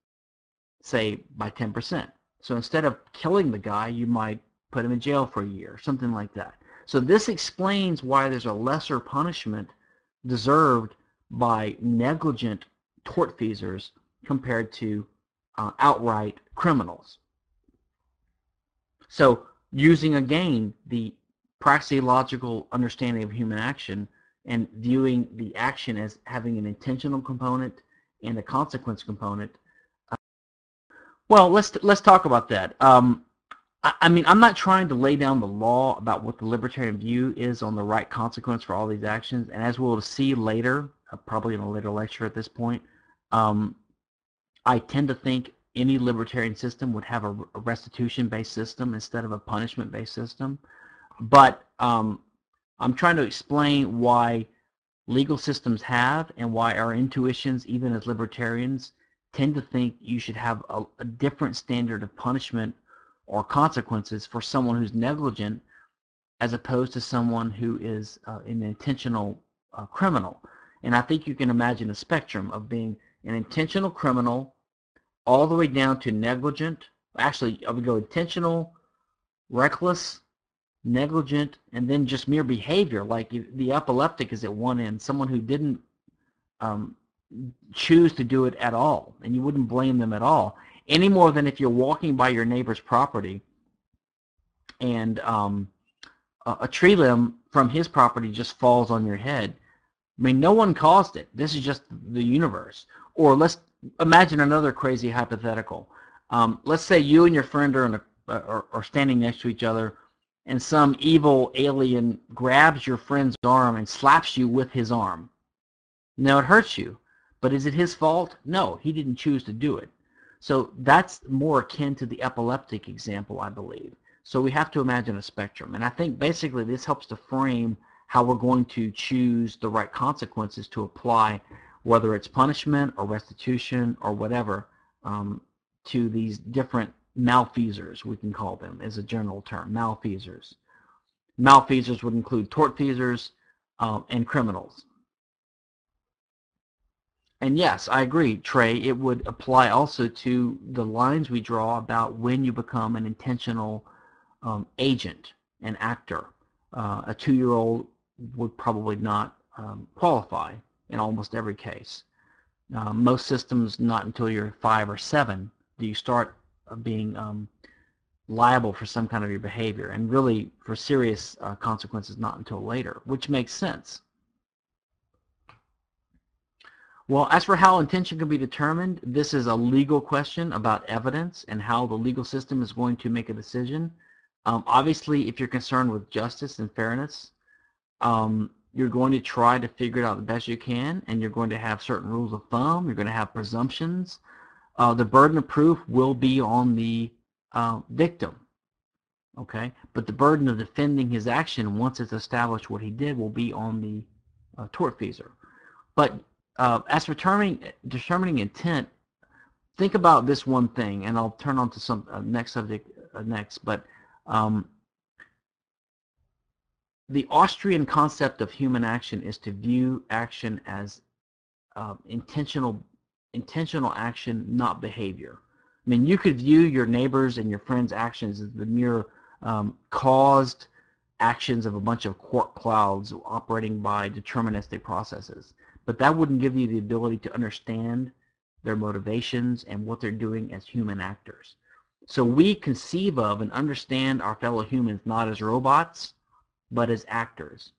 say by 10%. So instead of killing the guy, you might put him in jail for a year, something like that. So this explains why there's a lesser punishment deserved by negligent tortfeasors compared to uh, outright criminals. So using again the praxeological understanding of human action and viewing the action as having an intentional component and a consequence component. Uh, well, let's let's talk about that. Um, I, mean, I'm not trying to lay down the law about what the libertarian view is on the right consequence for all these actions, and as we'll see later, uh, probably in a later lecture at this point, um, I tend to think any libertarian system would have a, restitution-based system instead of a punishment-based system. But um, I'm trying to explain why legal systems have and why our intuitions, even as libertarians, tend to think you should have a, a different standard of punishment or consequences for someone who's negligent as opposed to someone who is uh, an intentional uh, criminal. And I think you can imagine a spectrum of being an intentional criminal all the way down to negligent. Actually, I would go intentional, reckless, negligent, and then just mere behavior. Like the epileptic is at one end, someone who didn't um, choose to do it at all, and you wouldn't blame them at all. Any more than if you're walking by your neighbor's property and um, a, a tree limb from his property just falls on your head. I mean, no one caused it. This is just the universe. Or let's imagine another crazy hypothetical. Um, let's say you and your friend are, a, are, are standing next to each other and some evil alien grabs your friend's arm and slaps you with his arm. Now it hurts you, but is it his fault? No, he didn't choose to do it. So that's more akin to the epileptic example, I believe. So we have to imagine a spectrum. And I think basically this helps to frame how we're going to choose the right consequences to apply whether it's punishment or restitution or whatever, um, to these different malfeasors, we can call them as a general term, malfeasors. Malfeasors would include tortfeasors um, and criminals. And yes, I agree, Trey, it would apply also to the lines we draw about when you become an intentional um, agent, an actor. Uh, a two-year-old would probably not um, qualify in almost every case. Uh, most systems, not until you're five or seven, do you start uh, being um, liable for some kind of your behavior, and really for serious uh, consequences not until later, which makes sense. Well, as for how intention can be determined, this is a legal question about evidence and how the legal system is going to make a decision. Um, obviously, if you're concerned with justice and fairness, um, you're going to try to figure it out the best you can, and you're going to have certain rules of thumb. You're going to have presumptions. Uh, the burden of proof will be on the uh, victim, okay? But the burden of defending his action once it's established what he did will be on the uh, tortfeasor. But uh, as for determining, determining intent, think about this one thing, and I'll turn on to some uh, next subject uh, next. But um, the Austrian concept of human action is to view action as uh, intentional, intentional action, not behavior. I mean, you could view your neighbors and your friends' actions as the mere um, caused actions of a bunch of quark clouds operating by deterministic processes but that wouldn't give you the ability to understand their motivations and what they're doing as human actors. So we conceive of and understand our fellow humans not as robots, but as actors.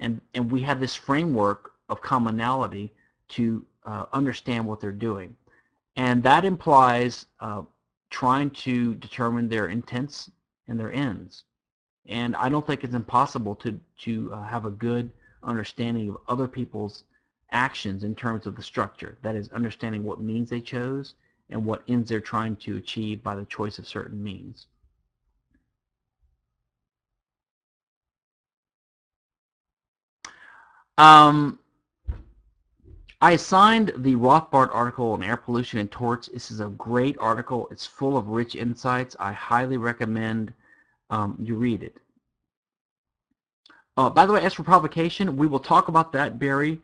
And, and we have this framework of commonality to uh, understand what they're doing. And that implies uh, trying to determine their intents and their ends. And I don't think it's impossible to, to uh, have a good understanding of other people's actions in terms of the structure. That is, understanding what means they chose and what ends they're trying to achieve by the choice of certain means. Um, I assigned the Rothbard article on air pollution and torts. This is a great article. It's full of rich insights. I highly recommend um, you read it. Uh, by the way, as for provocation, we will talk about that, Barry,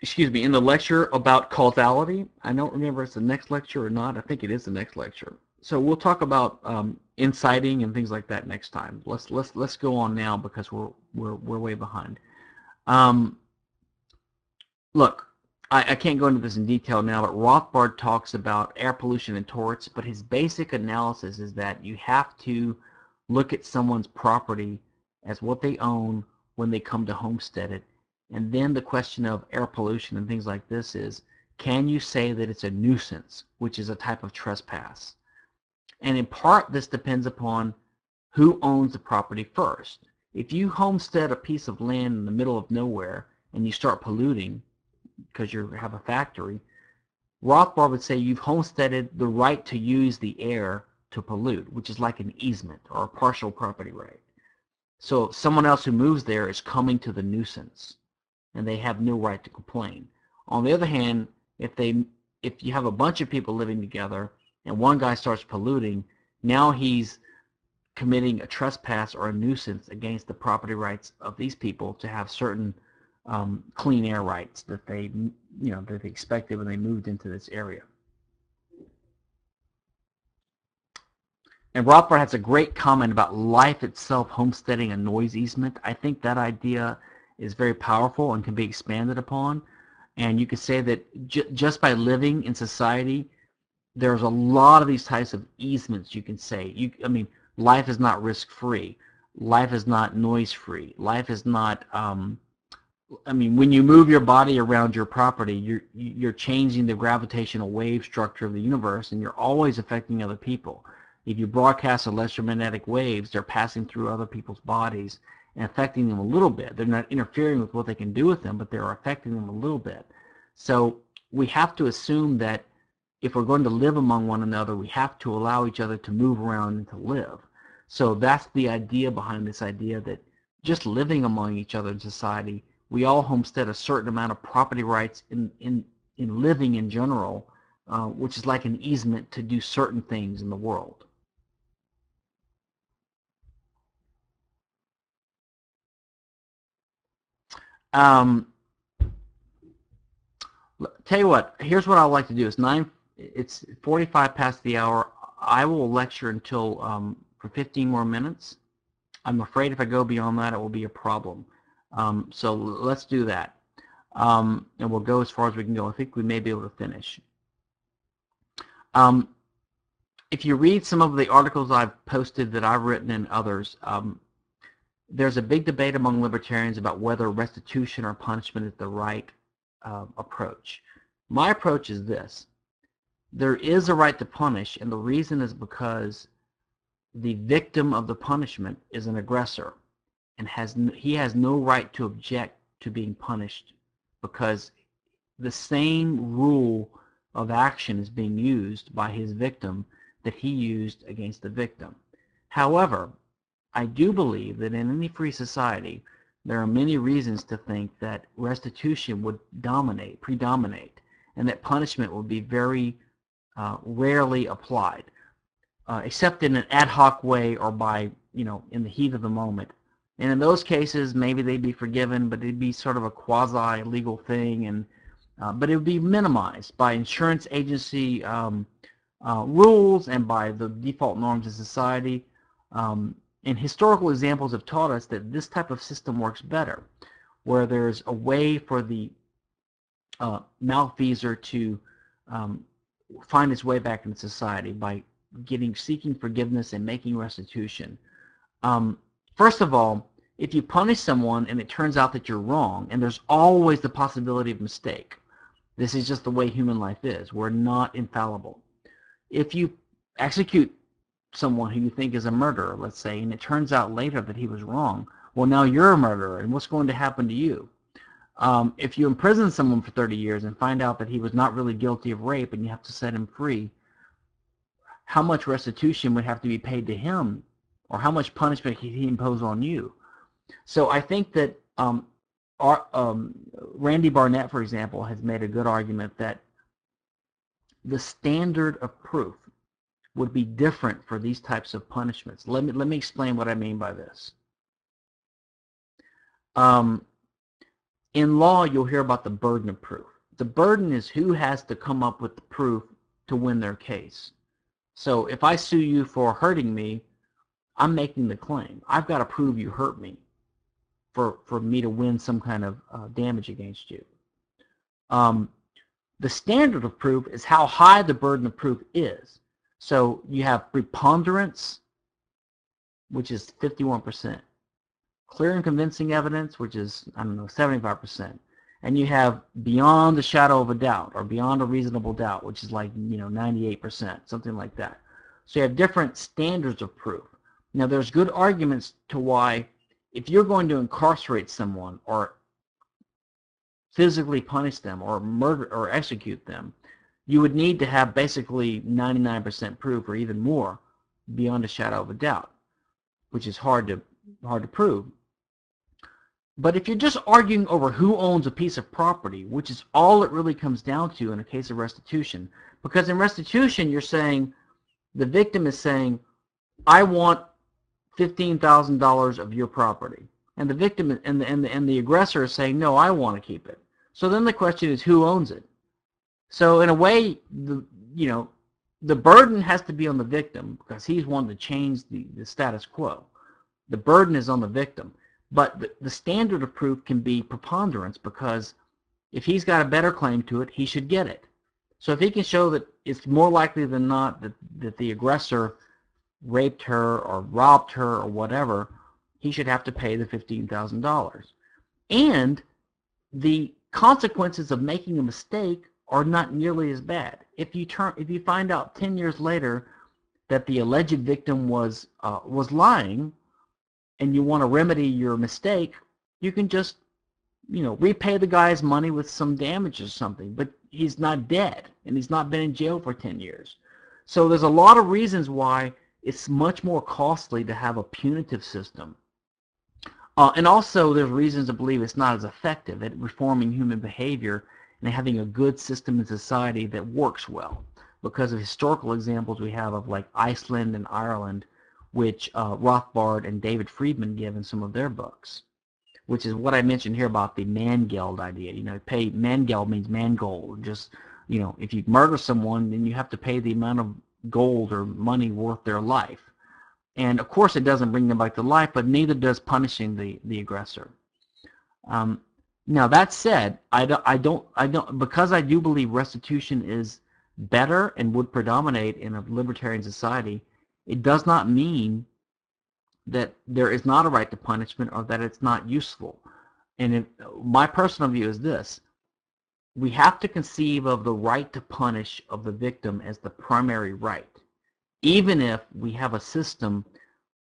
excuse me, in the lecture about causality. I don't remember if it's the next lecture or not. I think it is the next lecture. So we'll talk about um, inciting and things like that next time. Let's let's let's go on now because we're we're we're way behind. Um, look, I, I can't go into this in detail now, but Rothbard talks about air pollution and torts. But his basic analysis is that you have to look at someone's property as what they own when they come to homestead it and then the question of air pollution and things like this is, can you say that it's a nuisance, which is a type of trespass? And in part, this depends upon who owns the property first. If you homestead a piece of land in the middle of nowhere and you start polluting because you have a factory, Rothbard would say you've homesteaded the right to use the air to pollute, which is like an easement or a partial property right. So someone else who moves there is coming to the nuisance and they have no right to complain. On the other hand, if they if you have a bunch of people living together and one guy starts polluting, now he's committing a trespass or a nuisance against the property rights of these people to have certain um, clean air rights that they you know that they expected when they moved into this area. And Rothbard has a great comment about life itself homesteading a noise easement. I think that idea is very powerful and can be expanded upon. And you could say that ju just by living in society, there's a lot of these types of easements you can say. You, I mean, life is not risk-free. Life is not noise-free. Life is not, um, I mean, when you move your body around your property, you're, you're changing the gravitational wave structure of the universe, and you're always affecting other people. If you broadcast electromagnetic waves, they're passing through other people's bodies and affecting them a little bit. They're not interfering with what they can do with them, but they're affecting them a little bit. So we have to assume that if we're going to live among one another, we have to allow each other to move around and to live. So that's the idea behind this idea that just living among each other in society, we all homestead a certain amount of property rights in, in, in living in general, uh, which is like an easement to do certain things in the world. Um, tell you what, here's what I'd like to do. It's nine. It's 45 past the hour. I will lecture until um, for 15 more minutes. I'm afraid if I go beyond that, it will be a problem. Um, so let's do that. um, and we'll go as far as we can go. I think we may be able to finish. Um, if you read some of the articles I've posted that I've written and others, um, there's a big debate among libertarians about whether restitution or punishment is the right uh, approach. My approach is this. There is a right to punish, and the reason is because the victim of the punishment is an aggressor and has he has no right to object to being punished because the same rule of action is being used by his victim that he used against the victim. However, I do believe that in any free society, there are many reasons to think that restitution would dominate, predominate, and that punishment would be very uh, rarely applied, uh, except in an ad hoc way or by, you know, in the heat of the moment. And in those cases, maybe they'd be forgiven, but it'd be sort of a quasi-legal thing, and uh, but it would be minimized by insurance agency um, uh, rules and by the default norms of society. Um, and historical examples have taught us that this type of system works better, where there's a way for the uh, malfeasor to um, find its way back into society by getting seeking forgiveness and making restitution. Um, first of all, if you punish someone and it turns out that you're wrong, and there's always the possibility of mistake, this is just the way human life is. We're not infallible. If you execute someone who you think is a murderer, let's say, and it turns out later that he was wrong, well, now you're a murderer, and what's going to happen to you? Um, if you imprison someone for 30 years and find out that he was not really guilty of rape and you have to set him free, how much restitution would have to be paid to him, or how much punishment could he impose on you? So I think that um, our, um, Randy Barnett, for example, has made a good argument that the standard of proof would be different for these types of punishments. Let me, let me explain what I mean by this. Um, in law, you'll hear about the burden of proof. The burden is who has to come up with the proof to win their case. So if I sue you for hurting me, I'm making the claim. I've got to prove you hurt me for, for me to win some kind of uh, damage against you. Um, the standard of proof is how high the burden of proof is. So you have preponderance, which is 51%. Clear and convincing evidence, which is, I don't know, 75%. And you have beyond the shadow of a doubt, or beyond a reasonable doubt, which is like, you know, 98%, something like that. So you have different standards of proof. Now there's good arguments to why if you're going to incarcerate someone or physically punish them or murder or execute them, you would need to have basically 99% proof or even more beyond a shadow of a doubt, which is hard to hard to prove. But if you're just arguing over who owns a piece of property, which is all it really comes down to in a case of restitution, because in restitution you're saying the victim is saying, I want $15,000 of your property. And the victim and the, and, the, and the aggressor is saying, no, I want to keep it. So then the question is, who owns it? So in a way, the, you know, the burden has to be on the victim because he's one to change the, the status quo. The burden is on the victim. But the, the standard of proof can be preponderance because if he's got a better claim to it, he should get it. So if he can show that it's more likely than not that, that the aggressor raped her or robbed her or whatever, he should have to pay the $15,000. And the consequences of making a mistake are not nearly as bad. If you turn, if you find out 10 years later that the alleged victim was uh, was lying, and you want to remedy your mistake, you can just, you know, repay the guy's money with some damage or something. But he's not dead, and he's not been in jail for 10 years. So there's a lot of reasons why it's much more costly to have a punitive system. Uh, and also there's reasons to believe it's not as effective at reforming human behavior and having a good system in society that works well because of historical examples we have of like Iceland and Ireland which uh, Rothbard and David Friedman give in some of their books which is what I mentioned here about the Mangeld idea. You know, pay Mangeld means mangold. Just you know, if you murder someone, then you have to pay the amount of gold or money worth their life. And of course it doesn't bring them back to life, but neither does punishing the, the aggressor. Um, Now that said, I don't, I don't, I don't, because I do believe restitution is better and would predominate in a libertarian society, it does not mean that there is not a right to punishment or that it's not useful. And if, my personal view is this. We have to conceive of the right to punish of the victim as the primary right, even if we have a system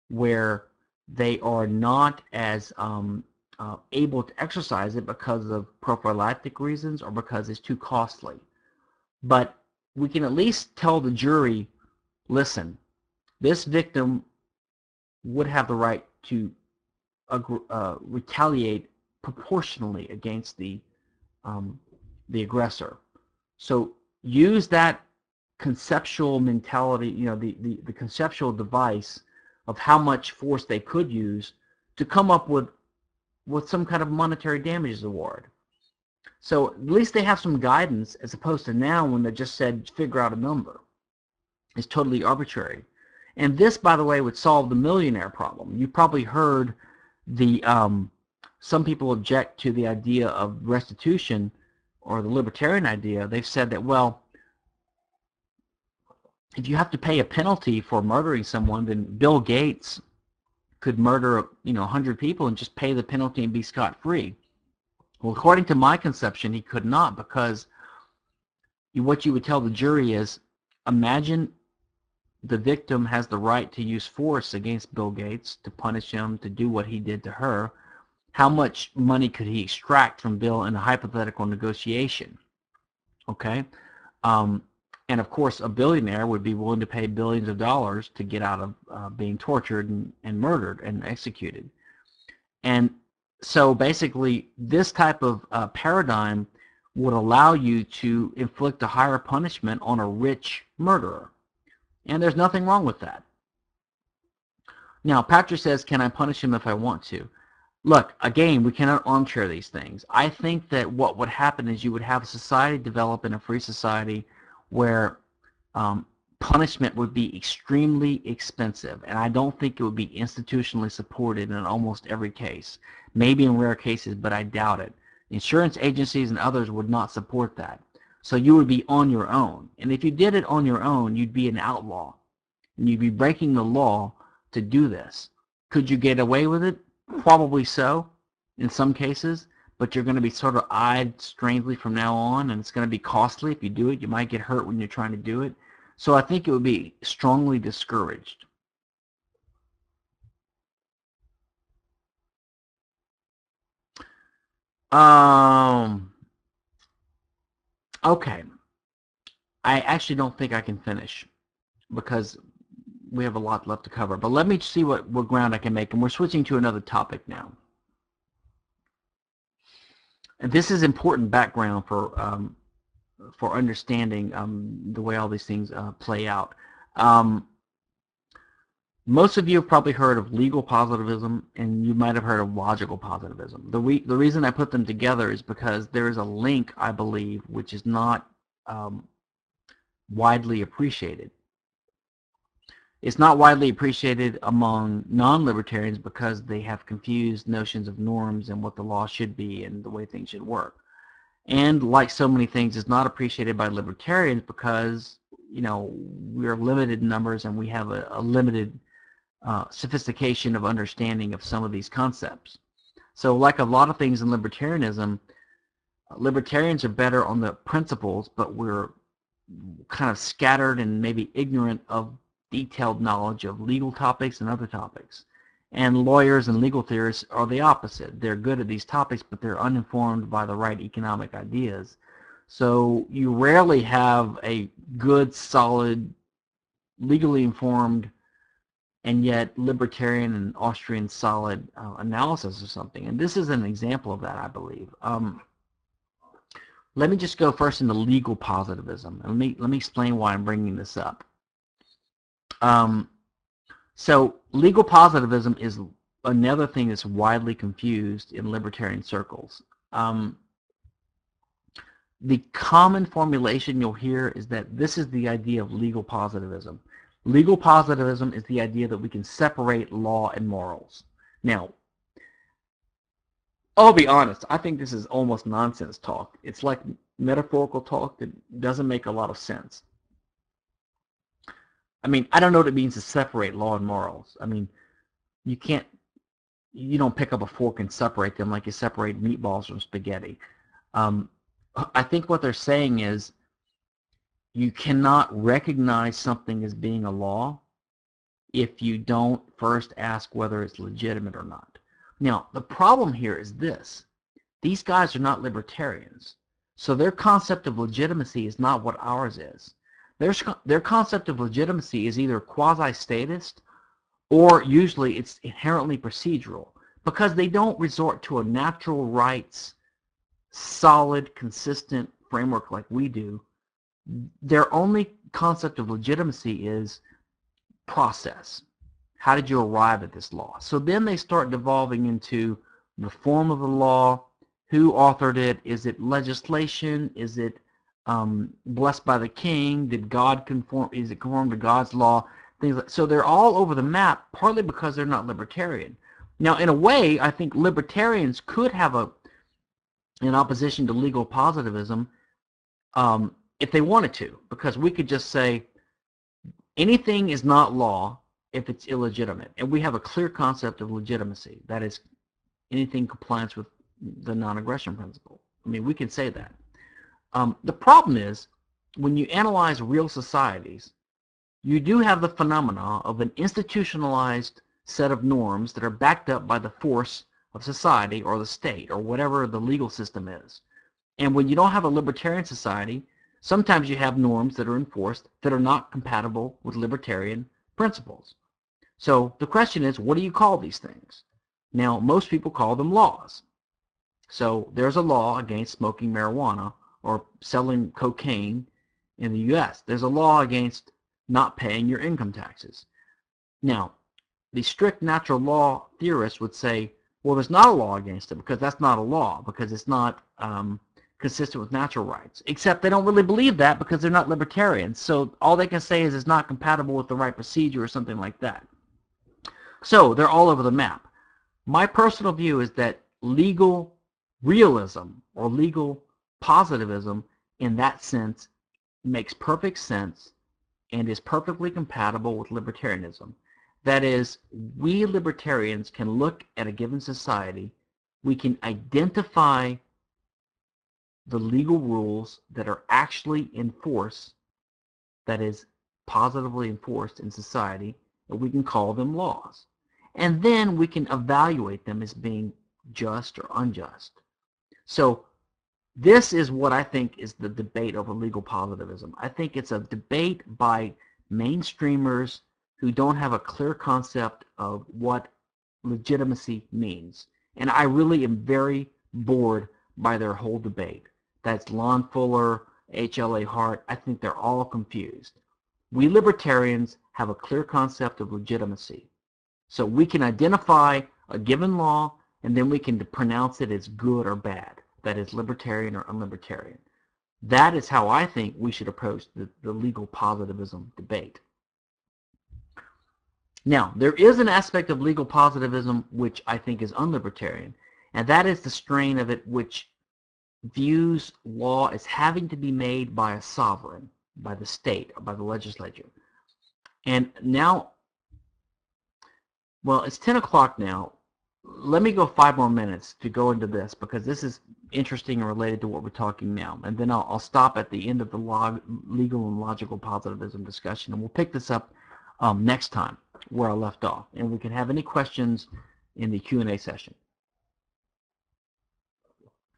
where they are not as um, uh, able to exercise it because of prophylactic reasons or because it's too costly. But we can at least tell the jury, listen, this victim would have the right to uh, retaliate proportionally against the um, the aggressor. So use that conceptual mentality, you know, the, the, the conceptual device of how much force they could use to come up with with some kind of monetary damages award. So at least they have some guidance as opposed to now when they just said figure out a number. It's totally arbitrary. And this, by the way, would solve the millionaire problem. You probably heard the um, some people object to the idea of restitution or the libertarian idea. They've said that, well, if you have to pay a penalty for murdering someone, then Bill Gates could murder, you know, 100 people and just pay the penalty and be scot-free. Well, according to my conception, he could not because what you would tell the jury is, imagine the victim has the right to use force against Bill Gates to punish him, to do what he did to her. How much money could he extract from Bill in a hypothetical negotiation? Okay? Um, and of course, a billionaire would be willing to pay billions of dollars to get out of uh, being tortured and, and murdered and executed. And so basically, this type of uh, paradigm would allow you to inflict a higher punishment on a rich murderer. And there's nothing wrong with that. Now, Patrick says, can I punish him if I want to? Look, again, we cannot armchair these things. I think that what would happen is you would have a society develop in a free society where um, punishment would be extremely expensive, and I don't think it would be institutionally supported in almost every case. Maybe in rare cases, but I doubt it. Insurance agencies and others would not support that. So you would be on your own. And if you did it on your own, you'd be an outlaw. And you'd be breaking the law to do this. Could you get away with it? Probably so in some cases but you're going to be sort of eyed strangely from now on, and it's going to be costly if you do it. You might get hurt when you're trying to do it. So I think it would be strongly discouraged. Um, okay. I actually don't think I can finish because we have a lot left to cover. But let me see what, what ground I can make. And we're switching to another topic now. And this is important background for um, for understanding um, the way all these things uh, play out. Um, most of you have probably heard of legal positivism, and you might have heard of logical positivism. The, re the reason I put them together is because there is a link, I believe, which is not um, widely appreciated. It's not widely appreciated among non-libertarians because they have confused notions of norms and what the law should be and the way things should work. And like so many things, it's not appreciated by libertarians because, you know, we're limited in numbers and we have a, a limited uh, sophistication of understanding of some of these concepts. So like a lot of things in libertarianism, libertarians are better on the principles, but we're kind of scattered and maybe ignorant of detailed knowledge of legal topics and other topics. And lawyers and legal theorists are the opposite. They're good at these topics, but they're uninformed by the right economic ideas. So you rarely have a good, solid, legally informed, and yet libertarian and Austrian solid uh, analysis of something. And this is an example of that, I believe. Um, let me just go first into legal positivism. Let me, let me explain why I'm bringing this up. Um, so legal positivism is another thing that's widely confused in libertarian circles. Um, the common formulation you'll hear is that this is the idea of legal positivism. Legal positivism is the idea that we can separate law and morals. Now, I'll be honest. I think this is almost nonsense talk. It's like metaphorical talk that doesn't make a lot of sense. I mean, I don't know what it means to separate law and morals. I mean, you can't, you don't pick up a fork and separate them like you separate meatballs from spaghetti. Um, I think what they're saying is you cannot recognize something as being a law if you don't first ask whether it's legitimate or not. Now, the problem here is this. These guys are not libertarians. So their concept of legitimacy is not what ours is. Their, their concept of legitimacy is either quasi-statist or usually it's inherently procedural because they don't resort to a natural rights, solid, consistent framework like we do. Their only concept of legitimacy is process. How did you arrive at this law? So then they start devolving into the form of the law, who authored it, is it legislation, is it um, blessed by the king, did God conform, is it conform to God's law, things like, so they're all over the map, partly because they're not libertarian. Now, in a way, I think libertarians could have a in opposition to legal positivism um, if they wanted to, because we could just say anything is not law if it's illegitimate. And we have a clear concept of legitimacy. That is anything compliance with the non-aggression principle. I mean, we can say that. Um, the problem is, when you analyze real societies, you do have the phenomena of an institutionalized set of norms that are backed up by the force of society or the state or whatever the legal system is. And when you don't have a libertarian society, sometimes you have norms that are enforced that are not compatible with libertarian principles. So the question is, what do you call these things? Now, most people call them laws. So there's a law against smoking marijuana or selling cocaine in the U.S. There's a law against not paying your income taxes. Now, the strict natural law theorists would say, well, there's not a law against it because that's not a law, because it's not um, consistent with natural rights. Except they don't really believe that because they're not libertarians. So all they can say is it's not compatible with the right procedure or something like that. So they're all over the map. My personal view is that legal realism or legal positivism in that sense makes perfect sense and is perfectly compatible with libertarianism. That is, we libertarians can look at a given society, we can identify the legal rules that are actually in force, that is, positively enforced in society, and we can call them laws and then we can evaluate them as being just or unjust. So this is what I think is the debate over legal positivism. I think it's a debate by mainstreamers who don't have a clear concept of what legitimacy means. And I really am very bored by their whole debate. That's Lon Fuller, H.L.A. Hart. I think they're all confused. We libertarians have a clear concept of legitimacy. So we can identify a given law and then we can pronounce it as good or bad. That is libertarian or unlibertarian. That is how I think we should approach the, the legal positivism debate. Now, there is an aspect of legal positivism which I think is unlibertarian, and that is the strain of it which views law as having to be made by a sovereign, by the state, or by the legislature. And now well, it's 10 o'clock now. Let me go five more minutes to go into this because this is interesting and related to what we're talking now. And then I'll, I'll stop at the end of the log, legal and logical positivism discussion. And we'll pick this up um, next time where I left off. And we can have any questions in the Q&A session.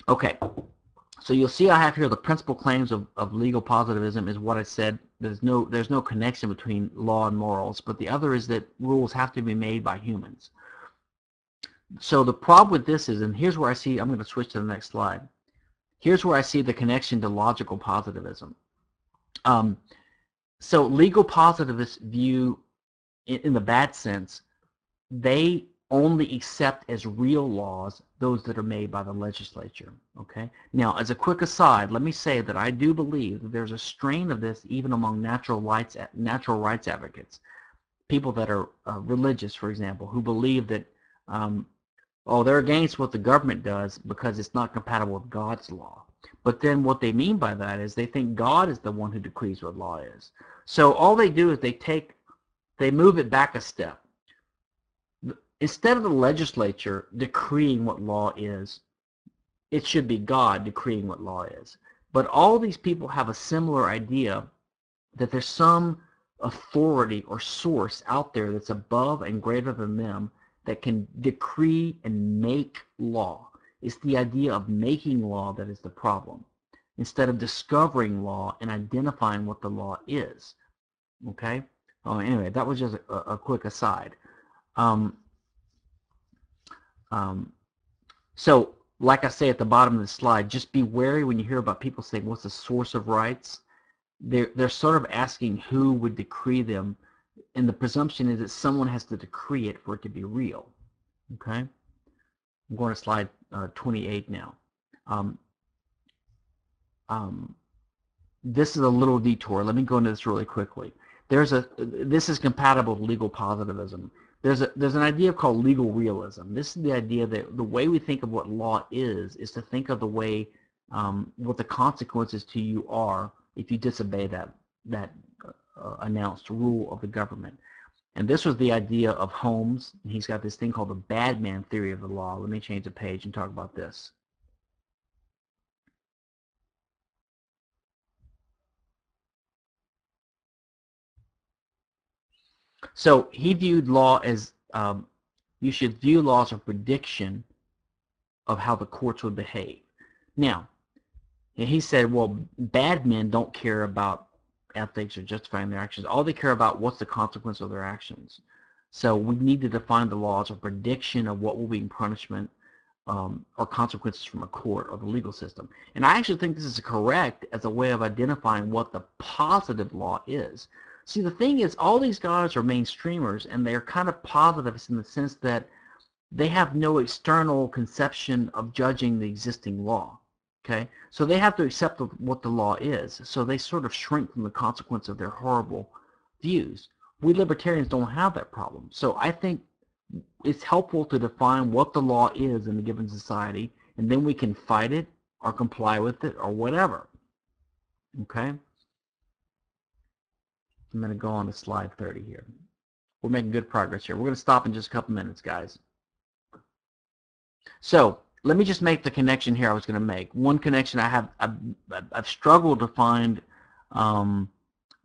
Okay, so you'll see I have here the principal claims of, of legal positivism is what I said. There's no there's no connection between law and morals, but the other is that rules have to be made by humans. So the problem with this is, and here's where I see, I'm going to switch to the next slide. Here's where I see the connection to logical positivism. Um, so legal positivists view, in, in the bad sense, they only accept as real laws those that are made by the legislature. Okay. Now, as a quick aside, let me say that I do believe that there's a strain of this even among natural rights natural rights advocates, people that are uh, religious, for example, who believe that um, oh, they're against what the government does because it's not compatible with God's law. But then what they mean by that is they think God is the one who decrees what law is. So all they do is they take, they move it back a step. Instead of the legislature decreeing what law is, it should be God decreeing what law is. But all these people have a similar idea that there's some authority or source out there that's above and greater than them that can decree and make law. It's the idea of making law that is the problem instead of discovering law and identifying what the law is. Okay? Oh, anyway, that was just a, a quick aside. Um, um, so, like I say at the bottom of the slide, just be wary when you hear about people saying, what's the source of rights? They're, they're sort of asking who would decree them, and the presumption is that someone has to decree it for it to be real. Okay? I'm going to slide uh, 28 now. Um, um, this is a little detour. Let me go into this really quickly. There's a this is compatible with legal positivism. There's a there's an idea called legal realism. This is the idea that the way we think of what law is is to think of the way um, what the consequences to you are if you disobey that that uh, announced rule of the government. And this was the idea of Holmes. He's got this thing called the bad man theory of the law. Let me change the page and talk about this. So he viewed law as um, you should view law as a prediction of how the courts would behave. Now, he said, well, bad men don't care about ethics or justifying their actions. All they care about what's the consequence of their actions. So we need to define the laws a prediction of what will be punishment um, or consequences from a court or the legal system. And I actually think this is correct as a way of identifying what the positive law is. See, the thing is, all these guys are mainstreamers, and they're kind of positivists in the sense that they have no external conception of judging the existing law. Okay, so they have to accept what the law is. So they sort of shrink from the consequence of their horrible views. We libertarians don't have that problem. So I think it's helpful to define what the law is in a given society, and then we can fight it or comply with it or whatever. Okay? I'm going to go on to slide 30 here. We're making good progress here. We're going to stop in just a couple minutes, guys. So let me just make the connection here I was going to make. One connection I have, I've, I've struggled to find um,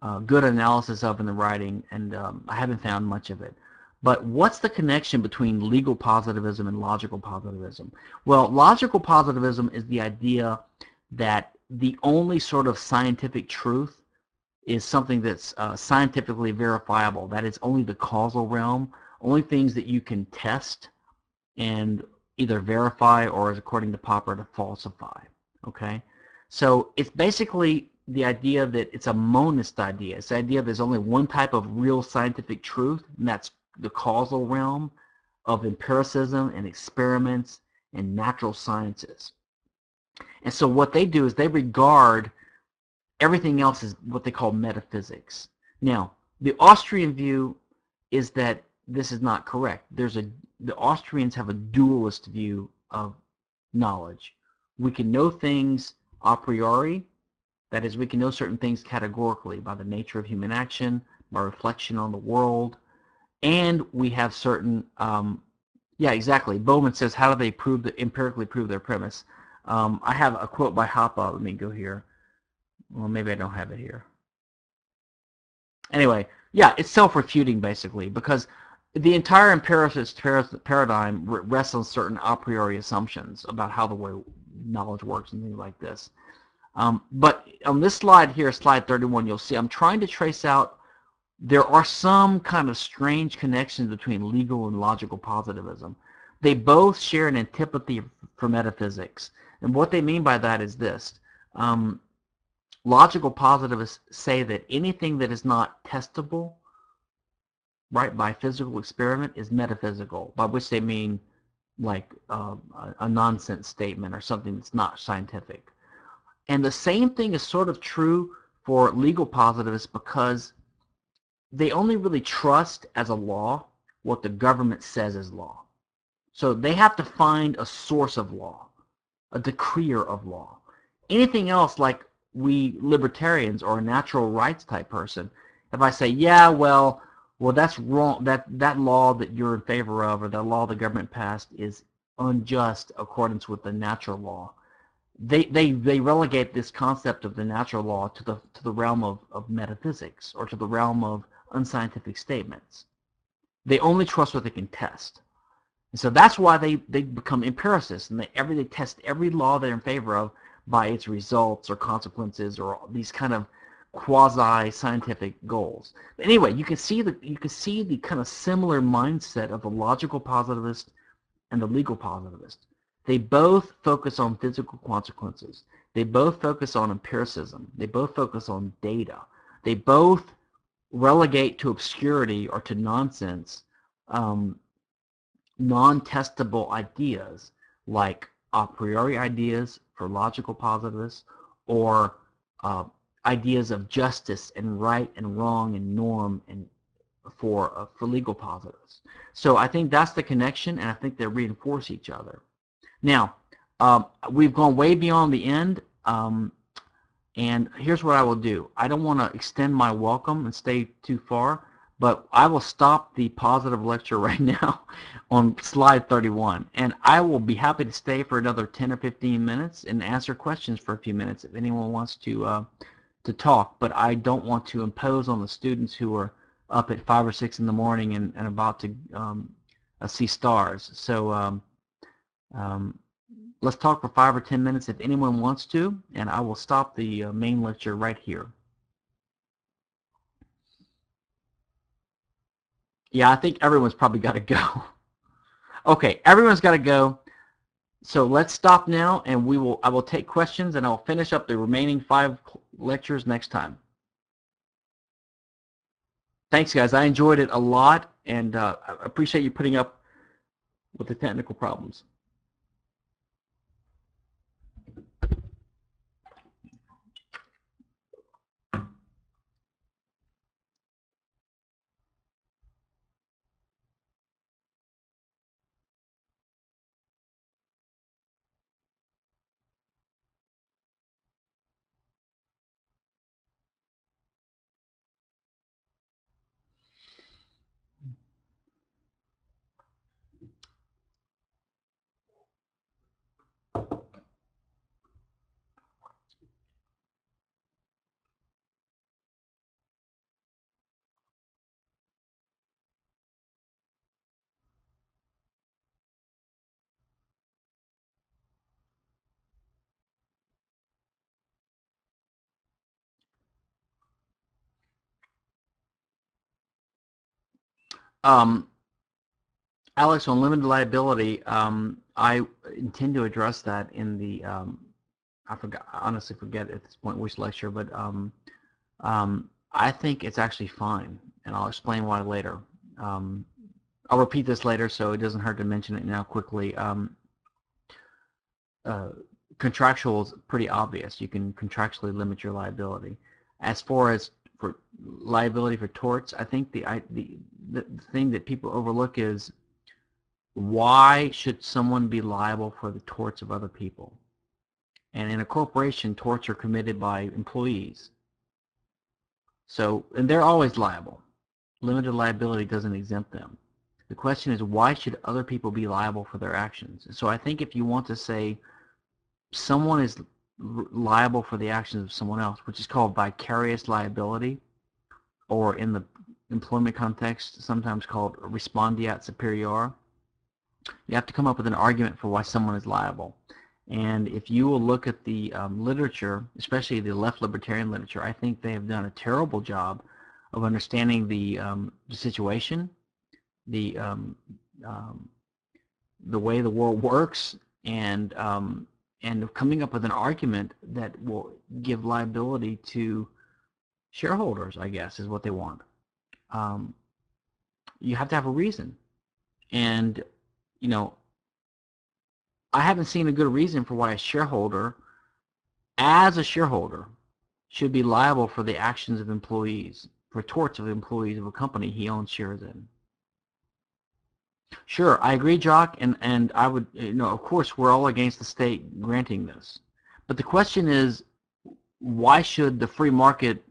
uh, good analysis of in the writing, and um, I haven't found much of it. But what's the connection between legal positivism and logical positivism? Well, logical positivism is the idea that the only sort of scientific truth is something that's uh, scientifically verifiable. That is only the causal realm, only things that you can test and either verify or, as according to Popper, to falsify. Okay, so it's basically the idea that it's a monist idea. It's the idea there's only one type of real scientific truth, and that's the causal realm of empiricism and experiments and natural sciences. And so what they do is they regard everything else as what they call metaphysics. Now, the Austrian view is that this is not correct. There's a the Austrians have a dualist view of knowledge. We can know things a priori, that is, we can know certain things categorically by the nature of human action, by reflection on the world, and we have certain, um, yeah, exactly. Bowman says, how do they prove the, empirically prove their premise? Um, I have a quote by Hoppe. Let me go here. Well, maybe I don't have it here. Anyway, yeah, it's self-refuting basically because the entire empiricist paradigm rests on certain a priori assumptions about how the way knowledge works and things like this. Um, but on this slide here, slide 31, you'll see I'm trying to trace out there are some kind of strange connections between legal and logical positivism. They both share an antipathy for metaphysics. And what they mean by that is this. Um, logical positivists say that anything that is not testable right, by physical experiment is metaphysical, by which they mean like uh, a nonsense statement or something that's not scientific. And the same thing is sort of true for legal positivists because they only really trust as a law what the government says is law. So they have to find a source of law, a decreer of law. Anything else like we libertarians or a natural rights type person, if I say, yeah, well, well, that's wrong. That that law that you're in favor of, or that law the government passed, is unjust accordance with the natural law. They they they relegate this concept of the natural law to the to the realm of, of metaphysics or to the realm of unscientific statements. They only trust what they can test. And so that's why they, they become empiricists and they every they test every law they're in favor of by its results or consequences or these kind of quasi-scientific goals. But anyway, you can see the you can see the kind of similar mindset of the logical positivist and the legal positivist. They both focus on physical consequences. They both focus on empiricism. They both focus on data. They both relegate to obscurity or to nonsense um, non-testable ideas like a priori ideas for logical positivists or uh, ideas of justice and right and wrong and norm and for uh, for legal positivists. So I think that's the connection, and I think they reinforce each other. Now, um, we've gone way beyond the end, um, and here's what I will do. I don't want to extend my welcome and stay too far, but I will stop the positive lecture right now on slide 31, and I will be happy to stay for another 10 or 15 minutes and answer questions for a few minutes if anyone wants to uh, to talk, but I don't want to impose on the students who are up at 5 or 6 in the morning and, and about to um, uh, see stars. So um, um, let's talk for 5 or 10 minutes if anyone wants to, and I will stop the uh, main lecture right here. Yeah, I think everyone's probably got to go. okay, everyone's got to go. So let's stop now, and we will. I will take questions, and I'll finish up the remaining five lectures next time. Thanks, guys. I enjoyed it a lot, and uh, I appreciate you putting up with the technical problems. Um, Alex, on limited liability, um, I intend to address that in the, um, I forgot, honestly forget at this point which lecture, but um, um, I think it's actually fine, and I'll explain why later. Um, I'll repeat this later so it doesn't hurt to mention it now quickly. Uh, contractual is pretty obvious. You can contractually limit your liability. As far as for liability for torts, I think the, the, the thing that people overlook is why should someone be liable for the torts of other people? And in a corporation, torts are committed by employees. So, and they're always liable. Limited liability doesn't exempt them. The question is, why should other people be liable for their actions? So I think if you want to say someone is liable for the actions of someone else, which is called vicarious liability, or in the employment context, sometimes called respondeat superior. You have to come up with an argument for why someone is liable. And if you will look at the um, literature, especially the left libertarian literature, I think they have done a terrible job of understanding the, um, the situation, the um, um the way the world works, and um, and coming up with an argument that will give liability to shareholders, I guess, is what they want. Um, you have to have a reason. And, you know, I haven't seen a good reason for why a shareholder, as a shareholder, should be liable for the actions of employees, for torts of employees of a company he owns shares in. Sure, I agree, Jock, and, and I would, you know, of course, we're all against the state granting this. But the question is, why should the free market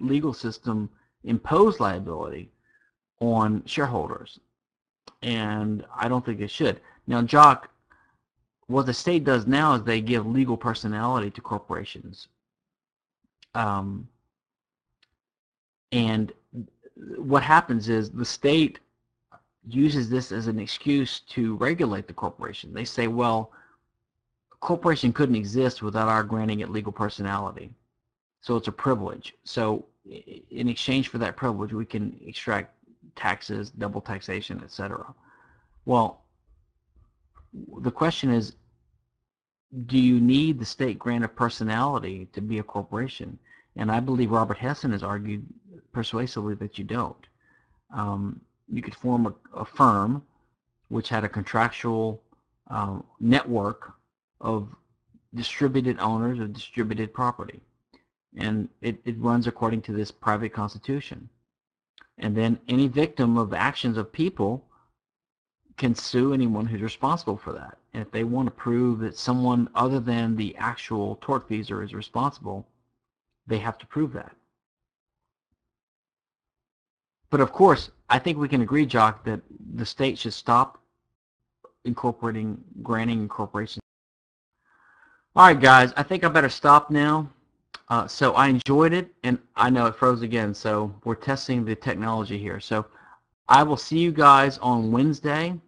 legal system impose liability on shareholders? And I don't think it should. Now, Jock, what the state does now is they give legal personality to corporations. Um, and what happens is the state uses this as an excuse to regulate the corporation. They say, well, a corporation couldn't exist without our granting it legal personality. So it's a privilege. So in exchange for that privilege, we can extract taxes, double taxation, etc. Well, the question is, do you need the state grant of personality to be a corporation? And I believe Robert Hessen has argued persuasively that you don't. Um, you could form a, a, firm which had a contractual um, network of distributed owners of distributed property. And it, it runs according to this private constitution. And then any victim of actions of people can sue anyone who's responsible for that. And if they want to prove that someone other than the actual tortfeasor is responsible, they have to prove that. But of course, I think we can agree, Jock, that the state should stop incorporating, granting incorporations. All right, guys, I think I better stop now. Uh, so I enjoyed it, and I know it froze again, so we're testing the technology here. So I will see you guys on Wednesday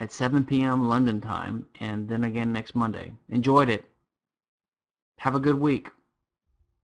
at 7 p.m. London time, and then again next Monday. Enjoyed it. Have a good week.